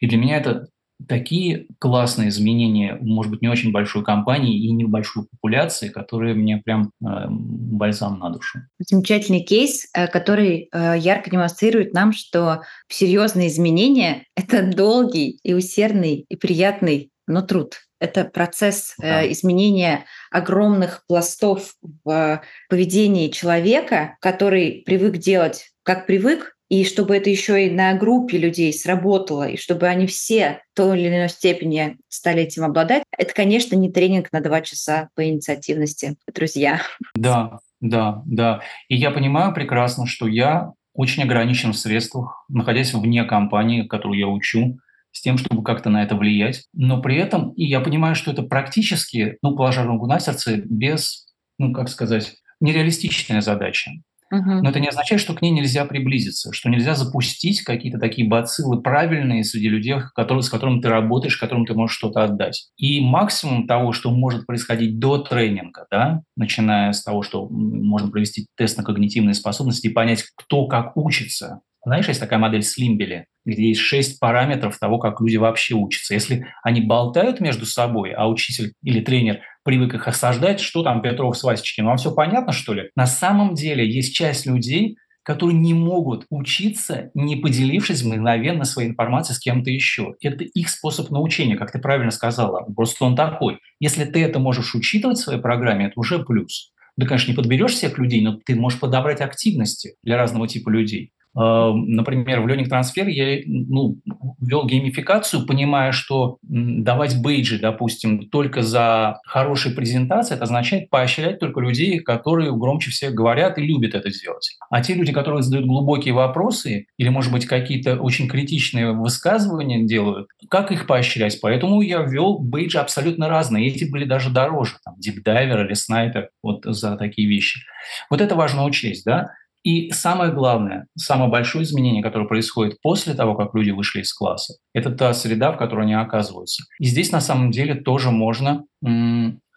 И для меня это такие классные изменения, может быть, не очень большой компании и небольшой популяции, которые мне прям э, бальзам на душу. Замечательный кейс, э, который э, ярко демонстрирует нам, что серьезные изменения — это долгий и усердный и приятный, но труд. Это процесс да. э, изменения огромных пластов в поведении человека, который привык делать как привык, и чтобы это еще и на группе людей сработало, и чтобы они все в той или иной степени стали этим обладать, это, конечно, не тренинг на два часа по инициативности, друзья. Да, да, да. И я понимаю прекрасно, что я очень ограничен в средствах, находясь вне компании, которую я учу, с тем, чтобы как-то на это влиять. Но при этом, и я понимаю, что это практически, ну, положа руку на сердце, без, ну, как сказать, нереалистичная задача. Но это не означает, что к ней нельзя приблизиться, что нельзя запустить какие-то такие бациллы правильные среди людей, которые, с которыми ты работаешь, которым ты можешь что-то отдать. И максимум того, что может происходить до тренинга, да, начиная с того, что можно провести тест на когнитивные способности и понять, кто как учится, Знаешь, есть такая модель Слимбели, где есть шесть параметров того, как люди вообще учатся. Если они болтают между собой, а учитель или тренер привык их осаждать, что там Петров с Васечкин, вам все понятно, что ли? На самом деле есть часть людей, которые не могут учиться, не поделившись мгновенно своей информацией с кем-то еще. Это их способ научения, как ты правильно сказала. Просто он такой. Если ты это можешь учитывать в своей программе, это уже плюс. Ты, конечно, не подберешь всех людей, но ты можешь подобрать активности для разного типа людей. Эм, например, в Learning Transfer я ну, ввел геймификацию, понимая, что давать бейджи, допустим, только за хорошие презентации, это означает поощрять только людей, которые громче всех говорят и любят это сделать. А те люди, которые задают глубокие вопросы или, может быть, какие-то очень критичные высказывания делают, как их поощрять? Поэтому я ввел бейджи абсолютно разные. Эти были даже дороже, там, дипдайвер или снайпер, вот за такие вещи. Вот это важно учесть, да? И самое главное, самое большое изменение, которое происходит после того, как люди вышли из класса, это та среда, в которой они оказываются. И здесь на самом деле тоже можно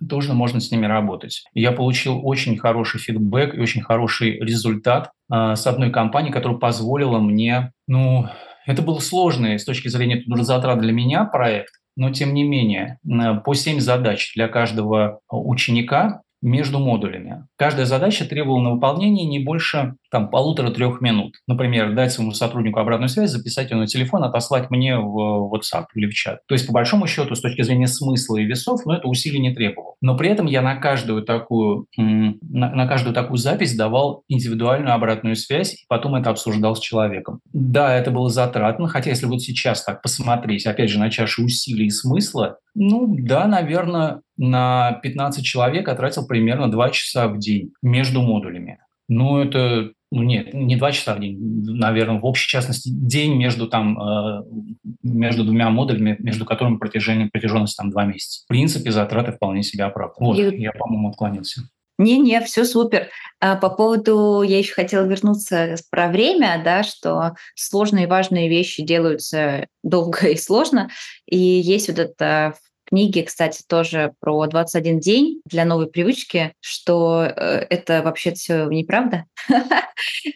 тоже можно с ними работать. Я получил очень хороший фидбэк и очень хороший результат э, с одной компанией, которая позволила мне, ну, это был сложный с точки зрения затрат для меня проект, но тем не менее, по 7 задач для каждого ученика между модулями. Каждая задача требовала на выполнение не больше там, полутора-трех минут. Например, дать своему сотруднику обратную связь, записать ее на телефон, отослать мне в WhatsApp или в чат. То есть, по большому счету, с точки зрения смысла и весов, но ну, это усилий не требовало. Но при этом я на каждую такую, на, на каждую такую запись давал индивидуальную обратную связь, и потом это обсуждал с человеком. Да, это было затратно, хотя если вот сейчас так посмотреть, опять же, на чашу усилий и смысла, ну да, наверное, на 15 человек я тратил примерно 2 часа в день между модулями. Ну, это, ну нет, не 2 часа в день, наверное, в общей частности, день между, там, э, между двумя модулями, между которыми протяжение, протяженность там 2 месяца. В принципе, затраты вполне себя оправдывают. Вот, И... я, по-моему, отклонился. Не-не, все супер. А по поводу, я еще хотела вернуться про время, да, что сложные и важные вещи делаются долго и сложно. И есть вот это книге, кстати, тоже про 21 день для новой привычки, что э, это вообще все неправда.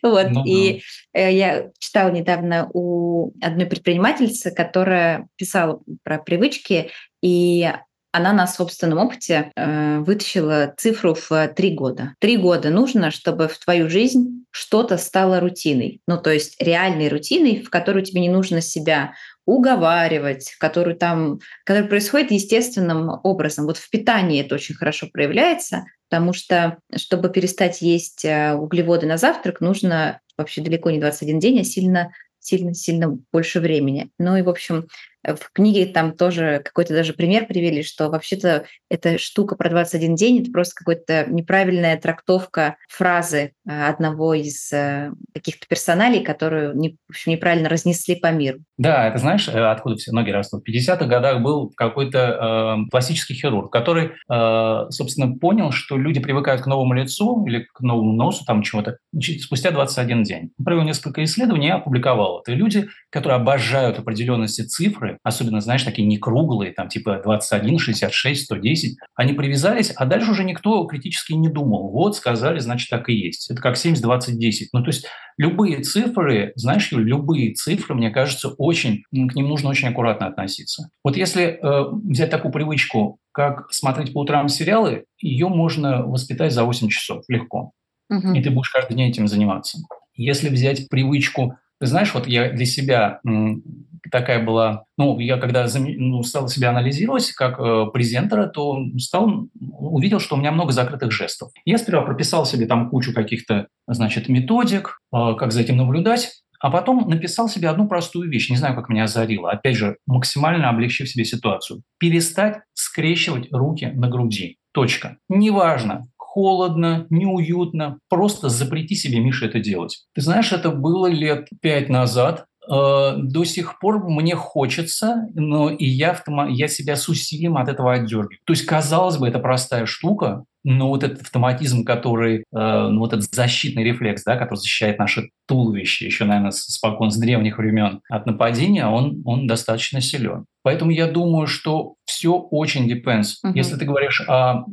Вот. Ну и э, я читала недавно у одной предпринимательницы, которая писала про привычки, и она на собственном опыте э, вытащила цифру в три года. Три года нужно, чтобы в твою жизнь что-то стало рутиной. Ну, то есть реальной рутиной, в которую тебе не нужно себя уговаривать, который там, который происходит естественным образом. Вот в питании это очень хорошо проявляется, потому что, чтобы перестать есть э, углеводы на завтрак, нужно вообще далеко не 21 день, а сильно сильно-сильно больше времени. Ну и, в общем, в книге там тоже какой-то даже пример привели, что вообще-то эта штука про 21 день — это просто какая-то неправильная трактовка фразы э, одного из э, каких-то персоналей, которую не, в общем, неправильно разнесли по миру. Да, это знаешь, откуда все ноги растут? В 50-х годах был какой-то э, пластический хирург, который, э, собственно, понял, что люди привыкают к новому лицу или к новому носу, там чего-то, спустя 21 день. Он провел несколько исследований и опубликовал это. И люди, которые обожают определенности цифры, цифры, особенно, знаешь, такие не круглые, там типа 21, 66, 110, они привязались, а дальше уже никто критически не думал. Вот, сказали, значит, так и есть. Это как 70, 20, 10. Ну, то есть любые цифры, знаешь, любые цифры, мне кажется, очень, к ним нужно очень аккуратно относиться. Вот если э, взять такую привычку, как смотреть по утрам сериалы, ее можно воспитать за 8 часов легко. Угу. И ты будешь каждый день этим заниматься. Если взять привычку ты знаешь, вот я для себя такая была, ну, я когда ну, стал себя анализировать как э, презентера, то стал, увидел, что у меня много закрытых жестов. Я сперва прописал себе там кучу каких-то, значит, методик, э, как за этим наблюдать, а потом написал себе одну простую вещь, не знаю, как меня озарило, опять же, максимально облегчив себе ситуацию. Перестать скрещивать руки на груди. Точка. Неважно, холодно, неуютно. Просто запрети себе, Миша, это делать. Ты знаешь, это было лет пять назад. Э, до сих пор мне хочется, но и я, я себя с усилием от этого отдергиваю. То есть, казалось бы, это простая штука, но вот этот автоматизм, который, э, ну, вот этот защитный рефлекс, да, который защищает наше туловище еще, наверное, спокойно с древних времен от нападения, он, он достаточно силен. Поэтому я думаю, что все очень depends. Uh-huh. Если ты говоришь о,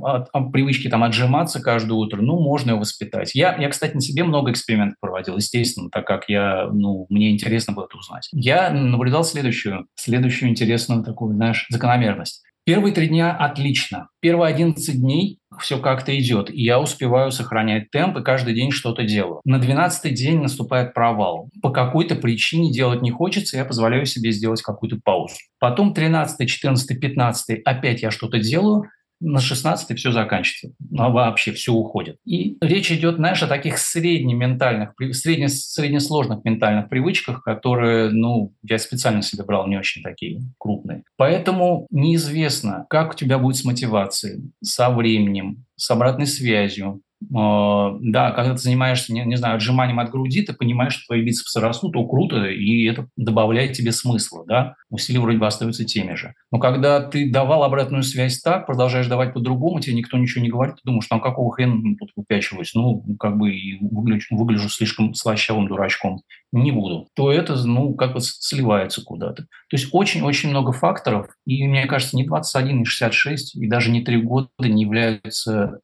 о, о привычке там отжиматься каждое утро, ну, можно его воспитать. Я, я, кстати, на себе много экспериментов проводил, естественно, так как я, ну, мне интересно было это узнать. Я наблюдал следующую, следующую интересную такую, знаешь, закономерность. Первые три дня отлично. Первые 11 дней все как-то идет, и я успеваю сохранять темп, и каждый день что-то делаю. На 12 день наступает провал. По какой-то причине делать не хочется, я позволяю себе сделать какую-то паузу. Потом 13, 14, 15 опять я что-то делаю, на 16 все заканчивается, а вообще все уходит. И речь идет, знаешь, о таких среднементальных, средне, среднесложных ментальных привычках, которые, ну, я специально себе брал не очень такие крупные. Поэтому неизвестно, как у тебя будет с мотивацией, со временем, с обратной связью, да, когда ты занимаешься, не, не знаю, отжиманием от груди, ты понимаешь, что твои бицепсы растут, то круто, и это добавляет тебе смысла, да, усилия вроде бы остаются теми же. Но когда ты давал обратную связь так, продолжаешь давать по-другому, тебе никто ничего не говорит, ты думаешь, там какого хрена тут выпячиваюсь, ну, как бы и выгляжу, выгляжу слишком слащавым дурачком, не буду, то это, ну, как бы сливается куда-то. То есть очень-очень много факторов, и мне кажется, не 21, не 66, и даже не 3 года не являются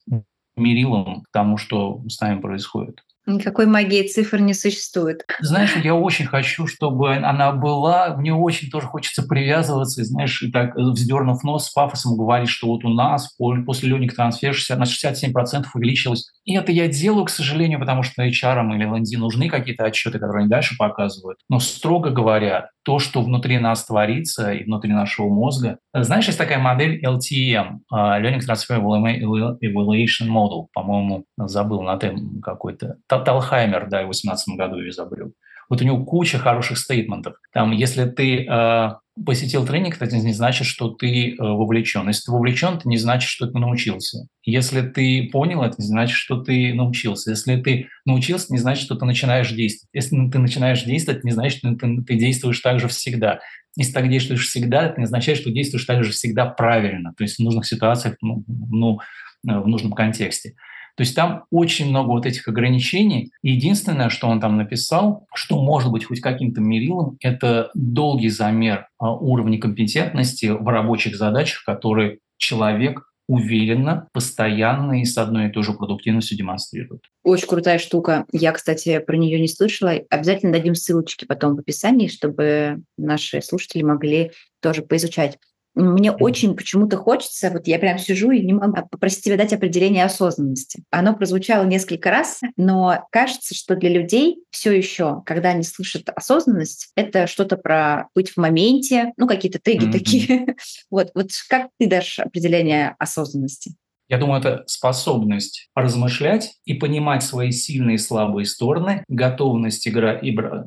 мерилом к тому, что с нами происходит. Никакой магии цифр не существует. Знаешь, я очень хочу, чтобы она была. Мне очень тоже хочется привязываться, знаешь, и так, вздернув нос, с пафосом говорить, что вот у нас после Люник трансфер 60, на 67% увеличилось. И это я делаю, к сожалению, потому что HR или LND нужны какие-то отчеты, которые они дальше показывают. Но, строго говоря, то, что внутри нас творится и внутри нашего мозга. Знаешь, есть такая модель LTM, а, Learning Transfer Evaluation Model, по-моему, забыл на тем какой-то. Талхаймер, да, в 2018 году изобрел. Вот у него куча хороших стейтментов. Там, если ты э, посетил тренинг, это не значит, что ты э, вовлечен. Если ты вовлечен, это не значит, что ты научился. Если ты понял, это не значит, что ты научился. Если ты научился, не значит, что ты начинаешь действовать. Если ты начинаешь действовать, не значит, что ты, ты действуешь так же всегда. Если так действуешь всегда, это не означает, что действуешь так же всегда правильно, то есть в нужных ситуациях, ну, ну э, в нужном контексте. То есть там очень много вот этих ограничений. единственное, что он там написал, что может быть хоть каким-то мерилом, это долгий замер а, уровня компетентности в рабочих задачах, которые человек уверенно, постоянно и с одной и той же продуктивностью демонстрирует. Очень крутая штука. Я, кстати, про нее не слышала. Обязательно дадим ссылочки потом в описании, чтобы наши слушатели могли тоже поизучать. Мне очень почему-то хочется, вот я прям сижу и не могу попросить тебя дать определение осознанности. Оно прозвучало несколько раз, но кажется, что для людей все еще, когда они слышат осознанность, это что-то про быть в моменте, ну какие-то теги mm-hmm. такие. вот, вот как ты дашь определение осознанности? Я думаю, это способность размышлять и понимать свои сильные и слабые стороны, готовность игра,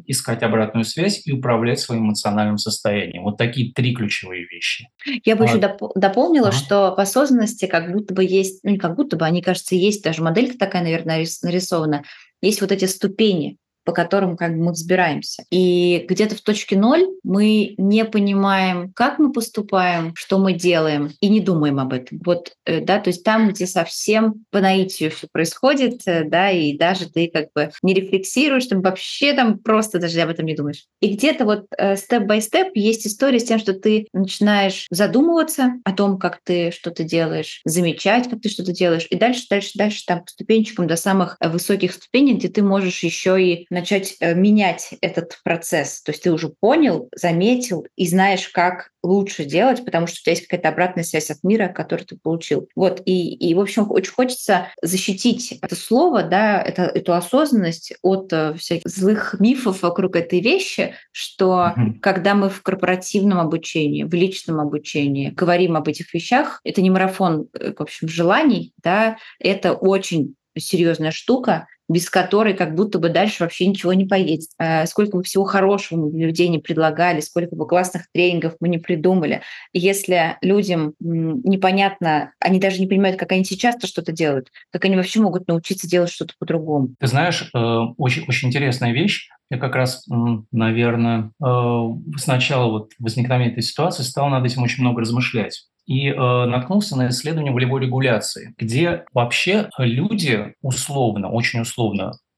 искать обратную связь и управлять своим эмоциональным состоянием. Вот такие три ключевые вещи. Я бы а... еще доп- дополнила, а? что в осознанности как будто бы есть, ну не как будто бы, они, кажется, есть даже моделька такая, наверное, нарисована. Есть вот эти ступени по которым как бы мы взбираемся. И где-то в точке ноль мы не понимаем, как мы поступаем, что мы делаем, и не думаем об этом. Вот, э, да, то есть там, где совсем по наитию все происходит, э, да, и даже ты как бы не рефлексируешь, там вообще там просто даже об этом не думаешь. И где-то вот степ-бай-степ есть история с тем, что ты начинаешь задумываться о том, как ты что-то делаешь, замечать, как ты что-то делаешь, и дальше, дальше, дальше там по ступенчикам до самых э, высоких ступеней, где ты можешь еще и начать э, менять этот процесс. То есть ты уже понял, заметил и знаешь, как лучше делать, потому что у тебя есть какая-то обратная связь от мира, который ты получил. Вот, и, и в общем, очень хочется защитить это слово, да, это, эту осознанность от э, всяких злых мифов вокруг этой вещи, что mm-hmm. когда мы в корпоративном обучении, в личном обучении говорим об этих вещах, это не марафон, э, в общем, желаний, да, это очень серьезная штука, без которой как будто бы дальше вообще ничего не поедет. А сколько бы всего хорошего мы для людей не предлагали, сколько бы классных тренингов мы не придумали. Если людям непонятно, они даже не понимают, как они сейчас-то что-то делают, как они вообще могут научиться делать что-то по-другому. Ты знаешь, э, очень, очень интересная вещь. я как раз, наверное, э, сначала вот возникновения этой ситуации стал над этим очень много размышлять и э, наткнулся на исследование волевой регуляции, где вообще люди условно, очень условно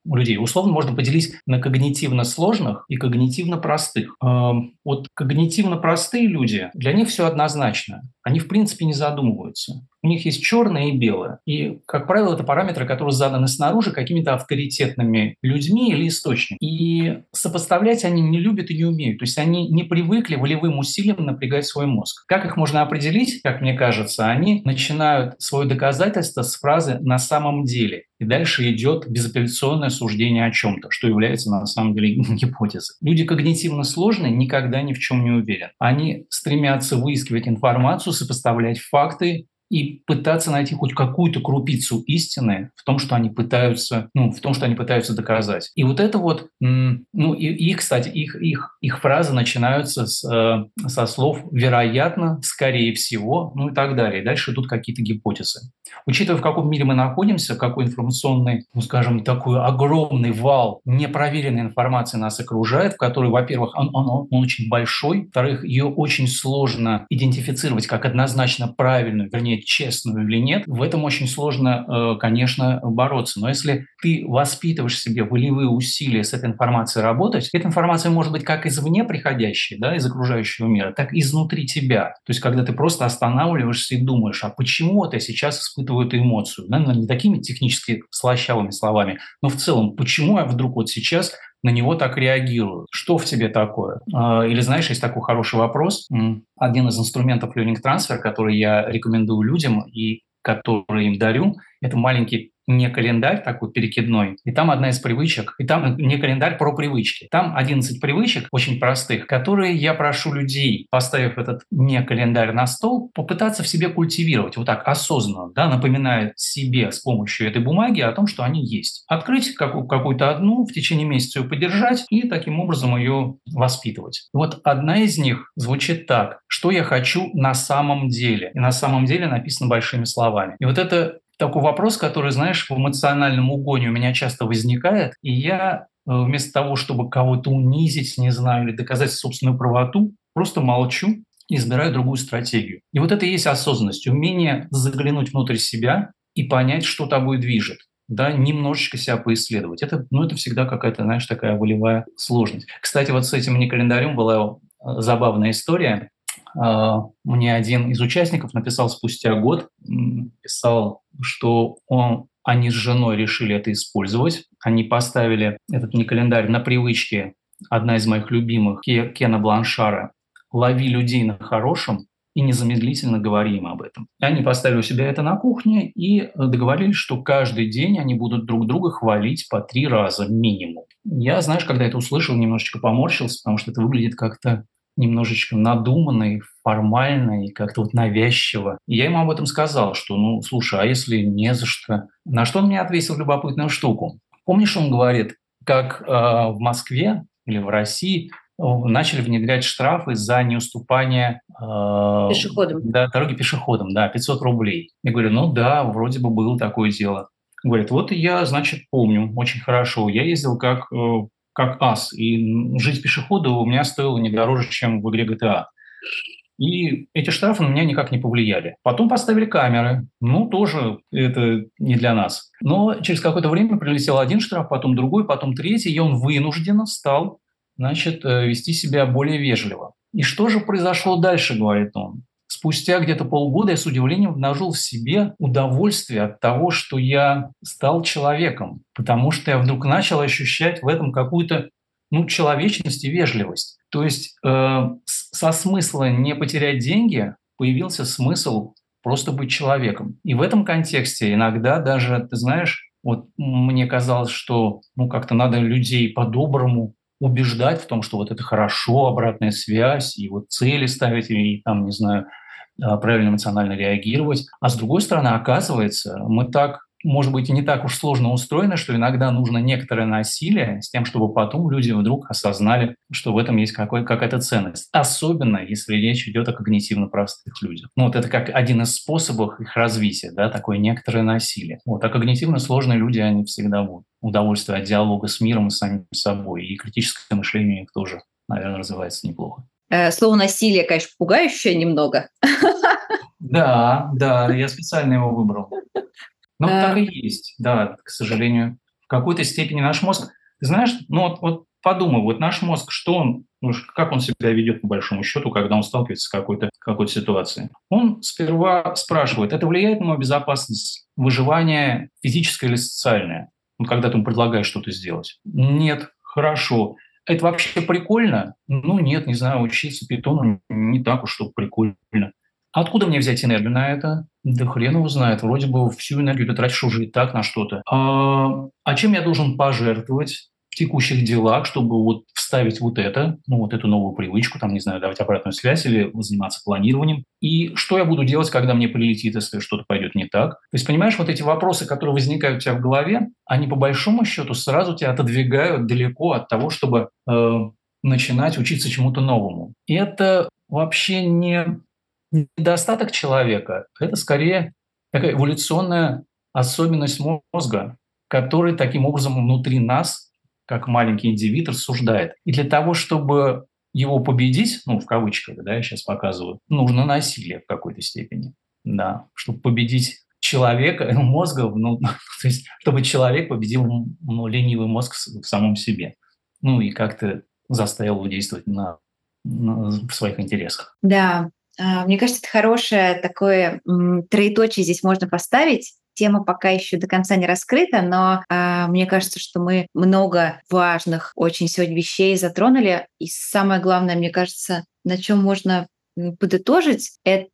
у людей. Условно можно поделить на когнитивно сложных и когнитивно простых. Вот когнитивно простые люди, для них все однозначно. Они, в принципе, не задумываются. У них есть черное и белое. И, как правило, это параметры, которые заданы снаружи какими-то авторитетными людьми или источниками. И сопоставлять они не любят и не умеют. То есть они не привыкли волевым усилием напрягать свой мозг. Как их можно определить, как мне кажется? Они начинают свое доказательство с фразы «на самом деле». И дальше идет безапелляционное суждение о чем-то, что является на самом деле гипотезой. Люди когнитивно сложные никогда ни в чем не уверены. Они стремятся выискивать информацию, сопоставлять факты, и пытаться найти хоть какую-то крупицу истины в том, что они пытаются, ну, в том, что они пытаются доказать. И вот это вот, ну, и, и кстати, их, их, их фразы начинаются с, э, со слов «вероятно», «скорее всего», ну и так далее. Дальше идут какие-то гипотезы. Учитывая, в каком мире мы находимся, какой информационный, ну, скажем, такой огромный вал непроверенной информации нас окружает, в которой, во-первых, он, он, он очень большой, во-вторых, ее очень сложно идентифицировать как однозначно правильную, вернее, честную или нет, в этом очень сложно, э, конечно, бороться. Но если ты воспитываешь себе волевые усилия с этой информацией работать, эта информация может быть как извне приходящей, да, из окружающего мира, так и изнутри тебя. То есть когда ты просто останавливаешься и думаешь, а почему вот сейчас испытываю эту эмоцию? Да, не такими технически слащавыми словами, но в целом, почему я вдруг вот сейчас на него так реагируют. Что в тебе такое? А, или знаешь, есть такой хороший вопрос. Один из инструментов Learning Transfer, который я рекомендую людям и который им дарю, это маленький не календарь такой перекидной, и там одна из привычек, и там не календарь про привычки. Там 11 привычек очень простых, которые я прошу людей, поставив этот не календарь на стол, попытаться в себе культивировать вот так осознанно, да, напоминая себе с помощью этой бумаги о том, что они есть. Открыть какую-то одну, в течение месяца ее подержать и таким образом ее воспитывать. Вот одна из них звучит так, что я хочу на самом деле. И на самом деле написано большими словами. И вот это такой вопрос, который, знаешь, в эмоциональном угоне у меня часто возникает, и я э, вместо того, чтобы кого-то унизить, не знаю, или доказать собственную правоту, просто молчу и избираю другую стратегию. И вот это и есть осознанность, умение заглянуть внутрь себя и понять, что тобой движет да, немножечко себя поисследовать. Это, ну, это всегда какая-то, знаешь, такая волевая сложность. Кстати, вот с этим не календарем была э, забавная история. А, мне один из участников написал спустя год, писал, что он, они с женой решили это использовать. Они поставили этот не календарь на привычке, одна из моих любимых, Кена Бланшара, «Лови людей на хорошем и незамедлительно говори им об этом». И они поставили у себя это на кухне и договорились, что каждый день они будут друг друга хвалить по три раза минимум. Я, знаешь, когда это услышал, немножечко поморщился, потому что это выглядит как-то немножечко надуманный, формальный, как-то вот навязчиво. И я ему об этом сказал, что, ну, слушай, а если не за что? На что он мне ответил любопытную штуку. Помнишь, он говорит, как э, в Москве или в России э, начали внедрять штрафы за неуступание э, пешеходам. Да, дороги пешеходам, да, 500 рублей. Я говорю, ну да, вроде бы было такое дело. Говорит, вот я, значит, помню очень хорошо. Я ездил как э, как ас. И жить пешеходу у меня стоило не дороже, чем в игре GTA. И эти штрафы на меня никак не повлияли. Потом поставили камеры. Ну, тоже это не для нас. Но через какое-то время прилетел один штраф, потом другой, потом третий, и он вынужденно стал значит, э, вести себя более вежливо. И что же произошло дальше, говорит он? Спустя где-то полгода я с удивлением обнаружил в себе удовольствие от того, что я стал человеком, потому что я вдруг начал ощущать в этом какую-то ну, человечность и вежливость. То есть э, со смысла не потерять деньги появился смысл просто быть человеком. И в этом контексте иногда даже, ты знаешь, вот мне казалось, что ну как-то надо людей по-доброму убеждать в том, что вот это хорошо, обратная связь, и вот цели ставить, и там, не знаю, правильно эмоционально реагировать. А с другой стороны, оказывается, мы так может быть, и не так уж сложно устроено, что иногда нужно некоторое насилие с тем, чтобы потом люди вдруг осознали, что в этом есть какой, какая-то ценность. Особенно, если речь идет о когнитивно простых людях. Ну, вот это как один из способов их развития, да, такое некоторое насилие. Вот, а когнитивно сложные люди, они всегда будут. Удовольствие от диалога с миром и самим собой. И критическое мышление у них тоже, наверное, развивается неплохо. Э, слово насилие, конечно, пугающее немного. Да, да, я специально его выбрал. Ну, так и есть, да, к сожалению. В какой-то степени наш мозг, знаешь, ну вот, вот подумай, вот наш мозг, что он, ну, как он себя ведет по большому счету, когда он сталкивается с какой-то какой ситуацией? Он сперва спрашивает, это влияет на мою безопасность, выживание физическое или социальное? Ну, когда ты ему предлагаешь что-то сделать. Нет, хорошо. Это вообще прикольно? Ну, нет, не знаю, учиться питону не так уж, что прикольно. Откуда мне взять энергию на это? Да хрен его знает. Вроде бы всю энергию ты тратишь уже и так на что-то. А, а чем я должен пожертвовать в текущих делах, чтобы вот вставить вот это, ну вот эту новую привычку, там, не знаю, давать обратную связь или заниматься планированием? И что я буду делать, когда мне прилетит, если что-то пойдет так? То есть, понимаешь, вот эти вопросы, которые возникают у тебя в голове, они по большому счету сразу тебя отодвигают далеко от того, чтобы э, начинать учиться чему-то новому. И это вообще не недостаток человека – это скорее такая эволюционная особенность мозга, который таким образом внутри нас, как маленький индивид, рассуждает. И для того, чтобы его победить, ну, в кавычках, да, я сейчас показываю, нужно насилие в какой-то степени, да, чтобы победить человека, мозга, ну, то есть, чтобы человек победил ну, ленивый мозг в самом себе, ну, и как-то заставил его действовать на, на, в своих интересах. Да, а, мне кажется, это хорошее такое троеточие здесь можно поставить. Тема пока еще до конца не раскрыта, но э, мне кажется, что мы много важных очень сегодня вещей затронули. И самое главное, мне кажется, на чем можно подытожить, это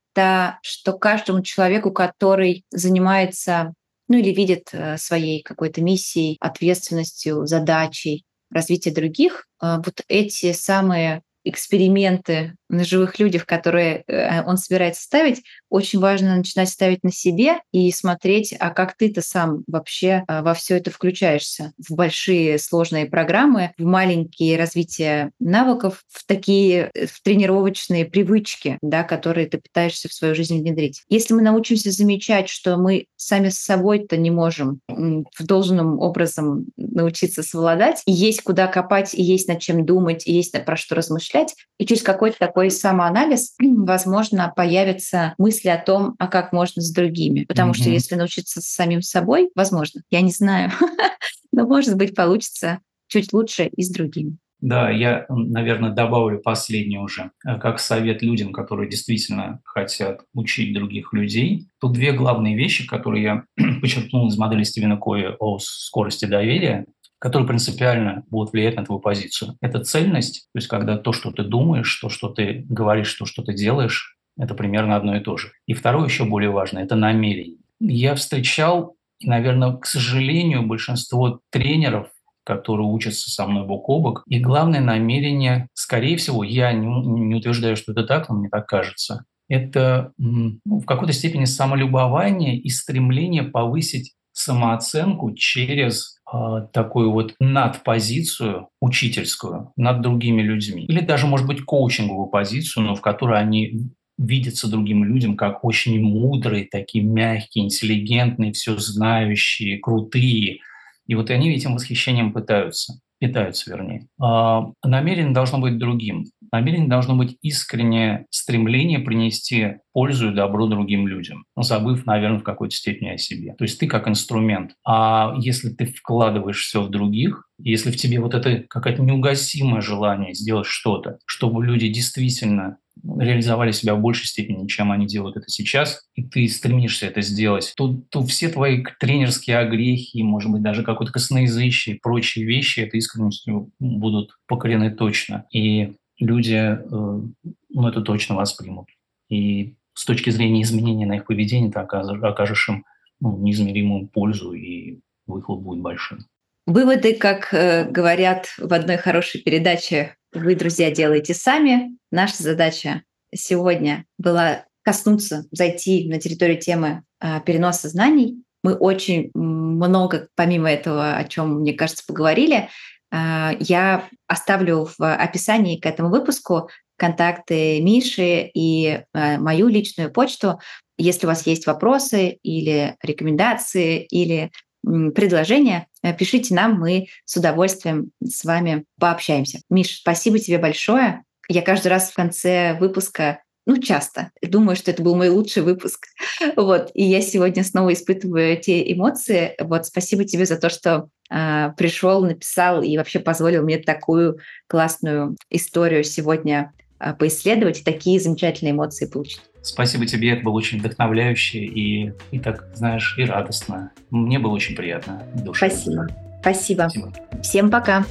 что каждому человеку, который занимается ну или видит э, своей какой-то миссией, ответственностью, задачей развития других, э, вот эти самые эксперименты на живых людях, которые э, он собирается ставить, очень важно начинать ставить на себе и смотреть, а как ты-то сам вообще а, во все это включаешься, в большие сложные программы, в маленькие развития навыков, в такие э, в тренировочные привычки, да, которые ты пытаешься в свою жизнь внедрить. Если мы научимся замечать, что мы сами с собой-то не можем в должном образом научиться совладать, есть куда копать, есть над чем думать, есть про что размышлять, и через какой-то такой самоанализ, возможно, появятся мысли о том, а как можно с другими. Потому mm-hmm. что если научиться с самим собой, возможно, я не знаю, но, может быть, получится чуть лучше и с другими. Да, я, наверное, добавлю последнее уже, э, как совет людям, которые действительно хотят учить других людей. Тут две главные вещи, которые я подчеркнул из модели Стивена Коя о скорости доверия которые принципиально будут влиять на твою позицию. Это цельность, то есть когда то, что ты думаешь, то, что ты говоришь, то, что ты делаешь, это примерно одно и то же. И второе, еще более важное, это намерение. Я встречал, наверное, к сожалению, большинство тренеров, которые учатся со мной бок о бок. И главное намерение, скорее всего, я не, не утверждаю, что это так, но мне так кажется, это ну, в какой-то степени самолюбование и стремление повысить самооценку через такую вот надпозицию учительскую над другими людьми. Или даже, может быть, коучинговую позицию, но в которой они видятся другим людям как очень мудрые, такие мягкие, интеллигентные, все знающие, крутые. И вот они этим восхищением пытаются питаются, вернее. А, намерение должно быть другим. Намерение должно быть искреннее стремление принести пользу и добро другим людям, забыв, наверное, в какой-то степени о себе. То есть ты как инструмент. А если ты вкладываешь все в других, если в тебе вот это какое-то неугасимое желание сделать что-то, чтобы люди действительно реализовали себя в большей степени, чем они делают это сейчас, и ты стремишься это сделать, то, то все твои тренерские огрехи, может быть, даже какое-то косноязычие и прочие вещи этой искренностью будут покорены точно. И люди э, ну, это точно воспримут. И с точки зрения изменения на их поведение ты окажешь, им ну, неизмеримую пользу, и выхлоп будет большим. Выводы, как э, говорят в одной хорошей передаче, вы, друзья, делаете сами. Наша задача сегодня была коснуться, зайти на территорию темы э, переноса знаний. Мы очень много, помимо этого, о чем, мне кажется, поговорили. А, я оставлю в описании к этому выпуску контакты Миши и а, мою личную почту. Если у вас есть вопросы или рекомендации, или предложения, э, пишите нам, мы с удовольствием с вами пообщаемся. Миш, спасибо тебе большое. Я каждый раз в конце выпуска ну, часто. Думаю, что это был мой лучший выпуск. Вот. И я сегодня снова испытываю эти эмоции. Вот. Спасибо тебе за то, что э, пришел, написал и вообще позволил мне такую классную историю сегодня э, поисследовать и такие замечательные эмоции получить. Спасибо тебе, это было очень вдохновляюще и, и так, знаешь, и радостно. Мне было очень приятно. Спасибо. Спасибо. Спасибо. Всем пока.